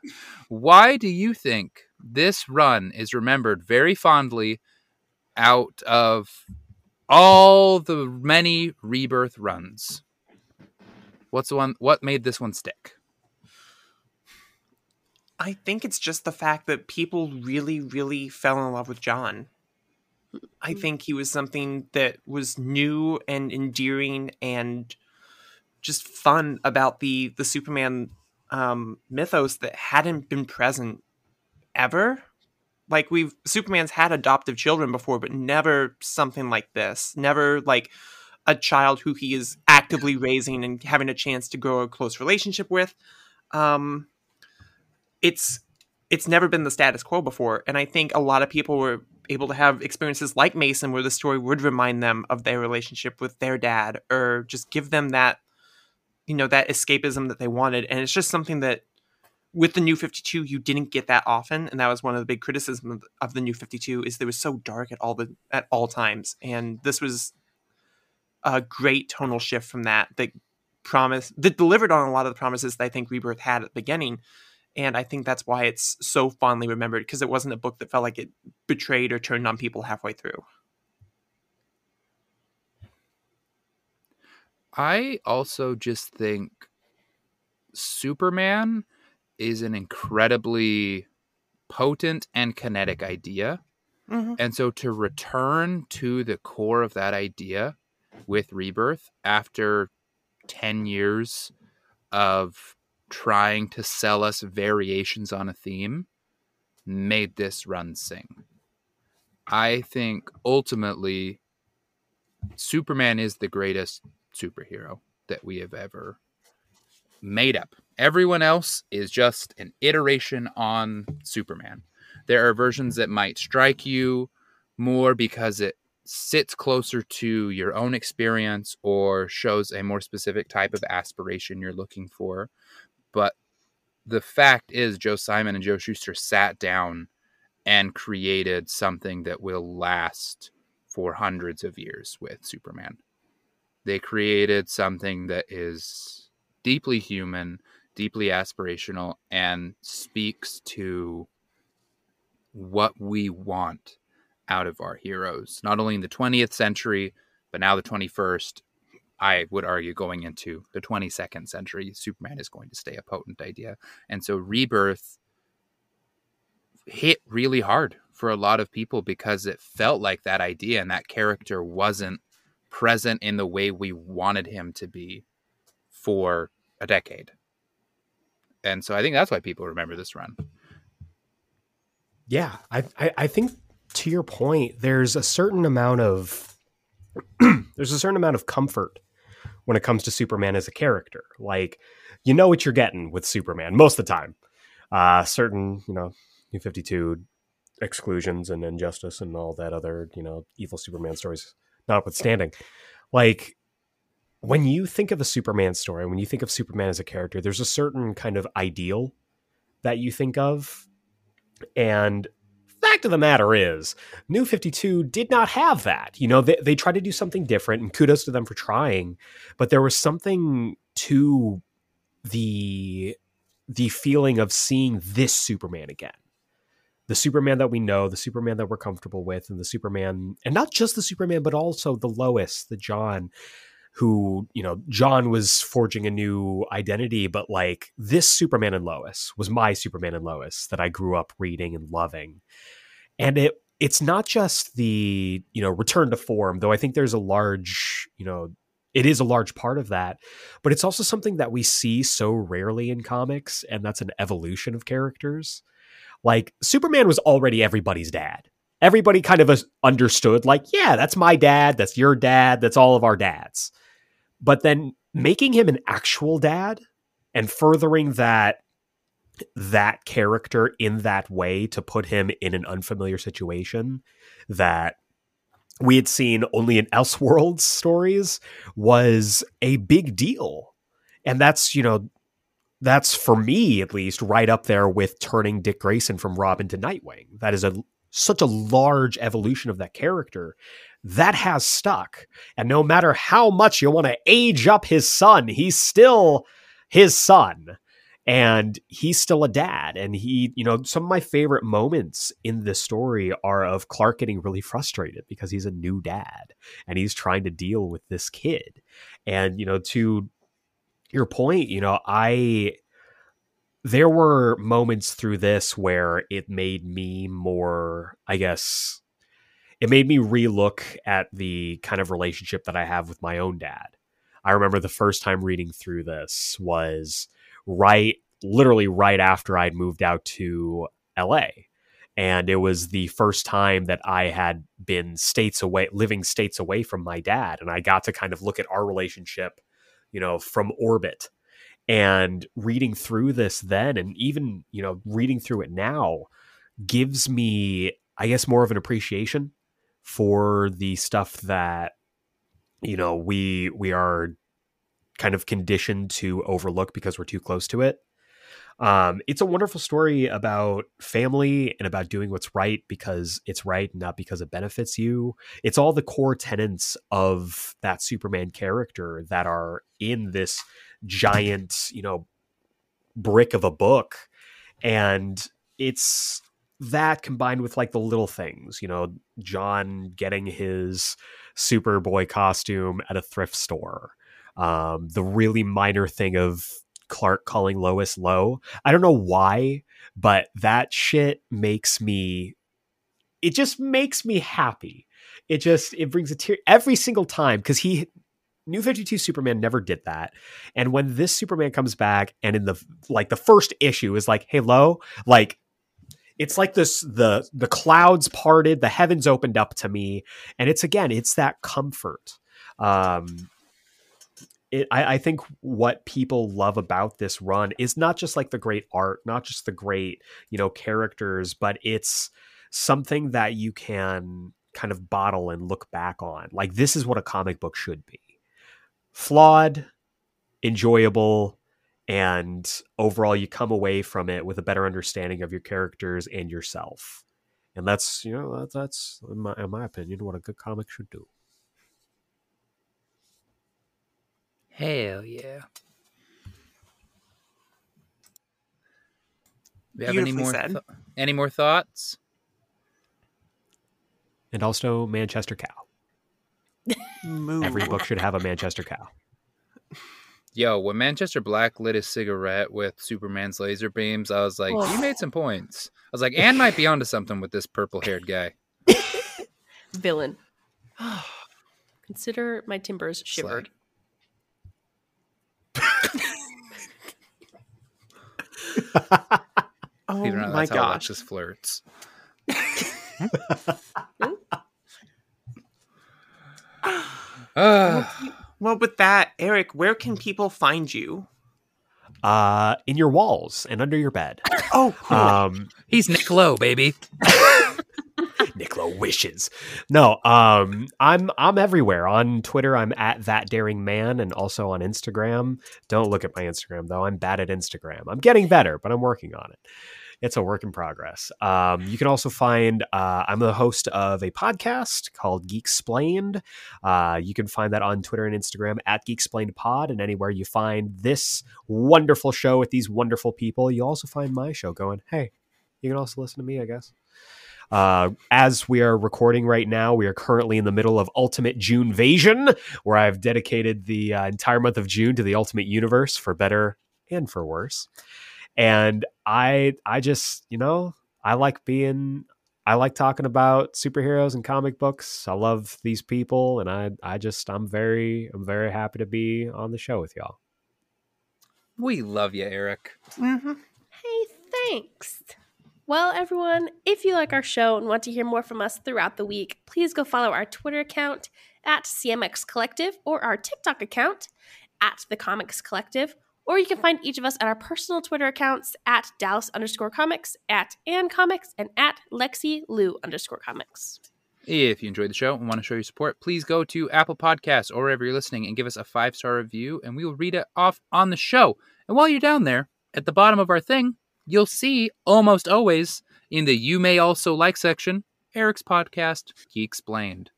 S1: Why do you think this run is remembered very fondly out of all the many rebirth runs? What's the one? What made this one stick?
S3: I think it's just the fact that people really, really fell in love with John. I think he was something that was new and endearing and just fun about the the Superman um, mythos that hadn't been present ever. Like we've Superman's had adoptive children before, but never something like this. Never like a child who he is actively raising and having a chance to grow a close relationship with. Um, it's it's never been the status quo before. And i think a lot of people were able to have experiences like mason where the story would remind them of their relationship with their dad or just give them that you know that escapism that they wanted. And it's just something that with the new 52 you didn't get that often. And that was one of the big criticisms of, the new 52 is it was so dark at all the at all times. And this was a great tonal shift from that that promise that delivered on a lot of the promises that I think Rebirth had at the beginning. And I think that's why it's so fondly remembered because it wasn't a book that felt like it betrayed or turned on people halfway through.
S1: I also just think Superman is an incredibly potent and kinetic idea.
S3: Mm-hmm.
S1: And so to return to the core of that idea with Rebirth after 10 years of trying to sell us variations on a theme made this run sing. I think ultimately Superman is the greatest superhero that we have ever made up. Everyone else is just an iteration on Superman. There are versions that might strike you more because it sits closer to your own experience or shows a more specific type of aspiration you're looking for. But the fact is, Joe Simon and Joe Shuster sat down and created something that will last for hundreds of years with Superman. They created something that is deeply human, deeply aspirational, and speaks to what we want out of our heroes, not only in the 20th century, but now the 21st. I would argue going into the 22nd century, Superman is going to stay a potent idea. And so Rebirth hit really hard for a lot of people because it felt like that idea and that character wasn't present in the way we wanted him to be for a decade. And so I think that's why people remember this run.
S4: Yeah, I, I, I think to your point, there's a certain amount of [clears throat] there's a certain amount of comfort when it comes to Superman as a character. Like you know what you're getting with Superman most of the time. Uh, certain you know New Fifty Two exclusions and injustice and all that other you know evil Superman stories notwithstanding, like when you think of a Superman story, when you think of Superman as a character, there's a certain kind of ideal that you think of. And fact of the matter is, New 52 did not have that. You know, they, they tried to do something different, and kudos to them for trying, but there was something to the the feeling of seeing this Superman again. The Superman that we know, the Superman that we're comfortable with, and the Superman, and not just the Superman, but also the Lois, the John, who, you know, John was forging a new identity, but like this Superman and Lois was my Superman and Lois that I grew up reading and loving. And it it's not just the, you know, return to form, though I think there's a large, you know, it is a large part of that, but it's also something that we see so rarely in comics, and that's an evolution of characters. Like Superman was already everybody's dad. Everybody kind of understood, like, yeah, that's my dad, that's your dad, that's all of our dads but then making him an actual dad and furthering that that character in that way to put him in an unfamiliar situation that we had seen only in Elseworlds stories was a big deal. And that's, you know, that's for me at least right up there with turning Dick Grayson from Robin to Nightwing. That is a such a large evolution of that character that has stuck. And no matter how much you want to age up his son, he's still his son. And he's still a dad. And he, you know, some of my favorite moments in the story are of Clark getting really frustrated because he's a new dad and he's trying to deal with this kid. And, you know, to your point, you know, I there were moments through this where it made me more, I guess, it made me relook at the kind of relationship that I have with my own dad. I remember the first time reading through this was right, literally right after I'd moved out to LA. And it was the first time that I had been states away, living states away from my dad. And I got to kind of look at our relationship, you know, from orbit. And reading through this then, and even, you know, reading through it now gives me, I guess, more of an appreciation for the stuff that you know we we are kind of conditioned to overlook because we're too close to it Um, it's a wonderful story about family and about doing what's right because it's right, not because it benefits you. It's all the core tenets of that Superman character that are in this giant, you know, brick of a book. And it's that combined with like the little things, you know, John getting his Superboy costume at a thrift store. Um, the really minor thing of Clark calling Lois low. I don't know why, but that shit makes me it just makes me happy. It just it brings a tear every single time because he New 52 Superman never did that. And when this Superman comes back and in the like the first issue is like, hey low, like it's like this the the clouds parted, the heavens opened up to me. And it's again, it's that comfort. Um it, I, I, think what people love about this run is not just like the great art, not just the great, you know, characters, but it's something that you can kind of bottle and look back on. Like this is what a comic book should be. Flawed, enjoyable, and overall you come away from it with a better understanding of your characters and yourself. And that's, you know, that's, in my, in my opinion, what a good comic should do.
S1: Hell yeah. Do you have any more th- any more thoughts?
S4: And also Manchester Cow. Every book should have a Manchester Cow.
S1: Yo, when Manchester Black lit his cigarette with Superman's laser beams, I was like, you made some points. I was like, Anne might be onto something with this purple haired guy. [laughs]
S2: Villain. [sighs] Consider my timbers shivered. [laughs]
S3: oh Even my gosh!
S1: Just flirts.
S3: well, well, with that, Aeric, where can people find you?
S4: Uh, in your walls and under your bed.
S3: oh, cool.
S1: um, he's Nick Lowe, baby. [laughs] [laughs]
S4: Nick Lowe wishes. No, um, I'm I'm everywhere on Twitter. I'm at that daring man, and also on Instagram. Don't look at my Instagram though. I'm bad at Instagram. I'm getting better, but I'm working on it. It's a work in progress. Um, you can also find uh, I'm the host of a podcast called Geek Explained. Uh, you can find that on Twitter and Instagram at Geek Explained Pod, and anywhere you find this wonderful show with these wonderful people, you also find my show going. Hey, you can also listen to me, I guess. Uh, as we are recording right now, we are currently in the middle of Ultimate June Vasion, where I've dedicated the uh, entire month of June to the Ultimate Universe for better and for worse. And I, I just, you know, I like being, I like talking about superheroes and comic books. I love these people, and I, I just, I'm very, I'm very happy to be on the show with y'all.
S1: We love you, Aeric.
S2: Mm-hmm. Hey, thanks. Well, everyone, if you like our show and want to hear more from us throughout the week, please go follow our Twitter account at CMX Collective or our TikTok account at The Comics Collective. Or you can find each of us at our personal Twitter accounts at Dallas underscore comics, at Ann Comics, and at Lexi Lou underscore comics.
S1: If you enjoyed the show and want to show your support, please go to Apple Podcasts or wherever you're listening and give us a five star review, and we will read it off on the show. And while you're down there, at the bottom of our thing, you'll see almost always in the You May Also Like section Aeric's podcast, He Explained.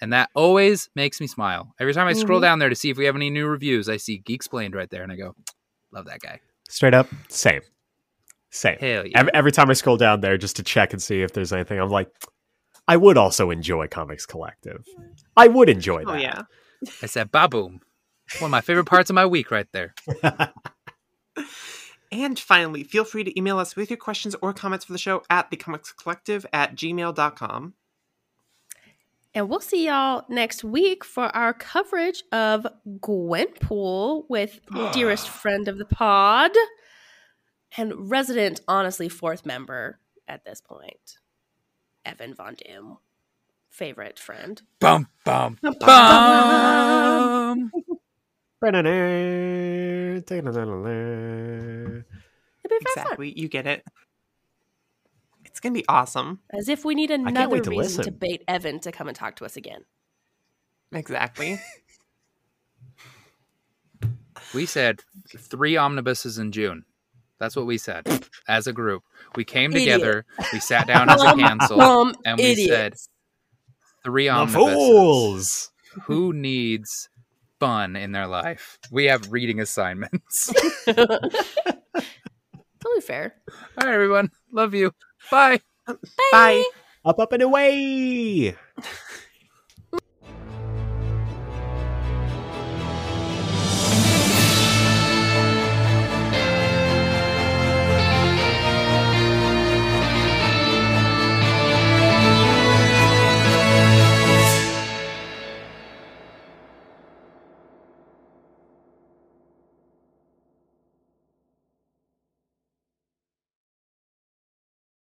S1: And that always makes me smile. Every time I scroll mm-hmm. down there to see if we have any new reviews, I see Geek Explained right there and I go, love that guy.
S4: Straight up, same. Same.
S1: Hell yeah.
S4: Every, every time I scroll down there just to check and see if there's anything, I'm like, I would also enjoy Comics Collective. I would enjoy oh, that. Oh,
S3: yeah.
S1: I said, baboom. One of my favorite parts of my week right there. [laughs]
S3: And finally, feel free to email us with your questions or comments for the show at thecomicscollective at gmail.com.
S2: And we'll see y'all next week for our coverage of Gwenpool with [gasps] dearest friend of the pod and resident, honestly, fourth member at this point, Evan Von Doom. Favorite friend.
S1: Bum, bum, bum. bum. [laughs]
S3: Exactly. You get it. It's gonna be awesome.
S2: As if we need another reason listen. to bait Evan to come and talk to us again.
S3: Exactly. [laughs]
S1: we said three omnibuses in June. That's what we said as a group. We came
S5: Idiot.
S1: together. We sat down as a council,
S5: Um,
S1: and we
S5: idiots.
S1: said three omnibuses.
S4: fools.
S1: Who needs fun in their life? We have reading assignments. [laughs] [laughs]
S2: Totally fair.
S1: All right, everyone. Love you. Bye.
S3: Bye.
S4: Up, up, and away. [laughs]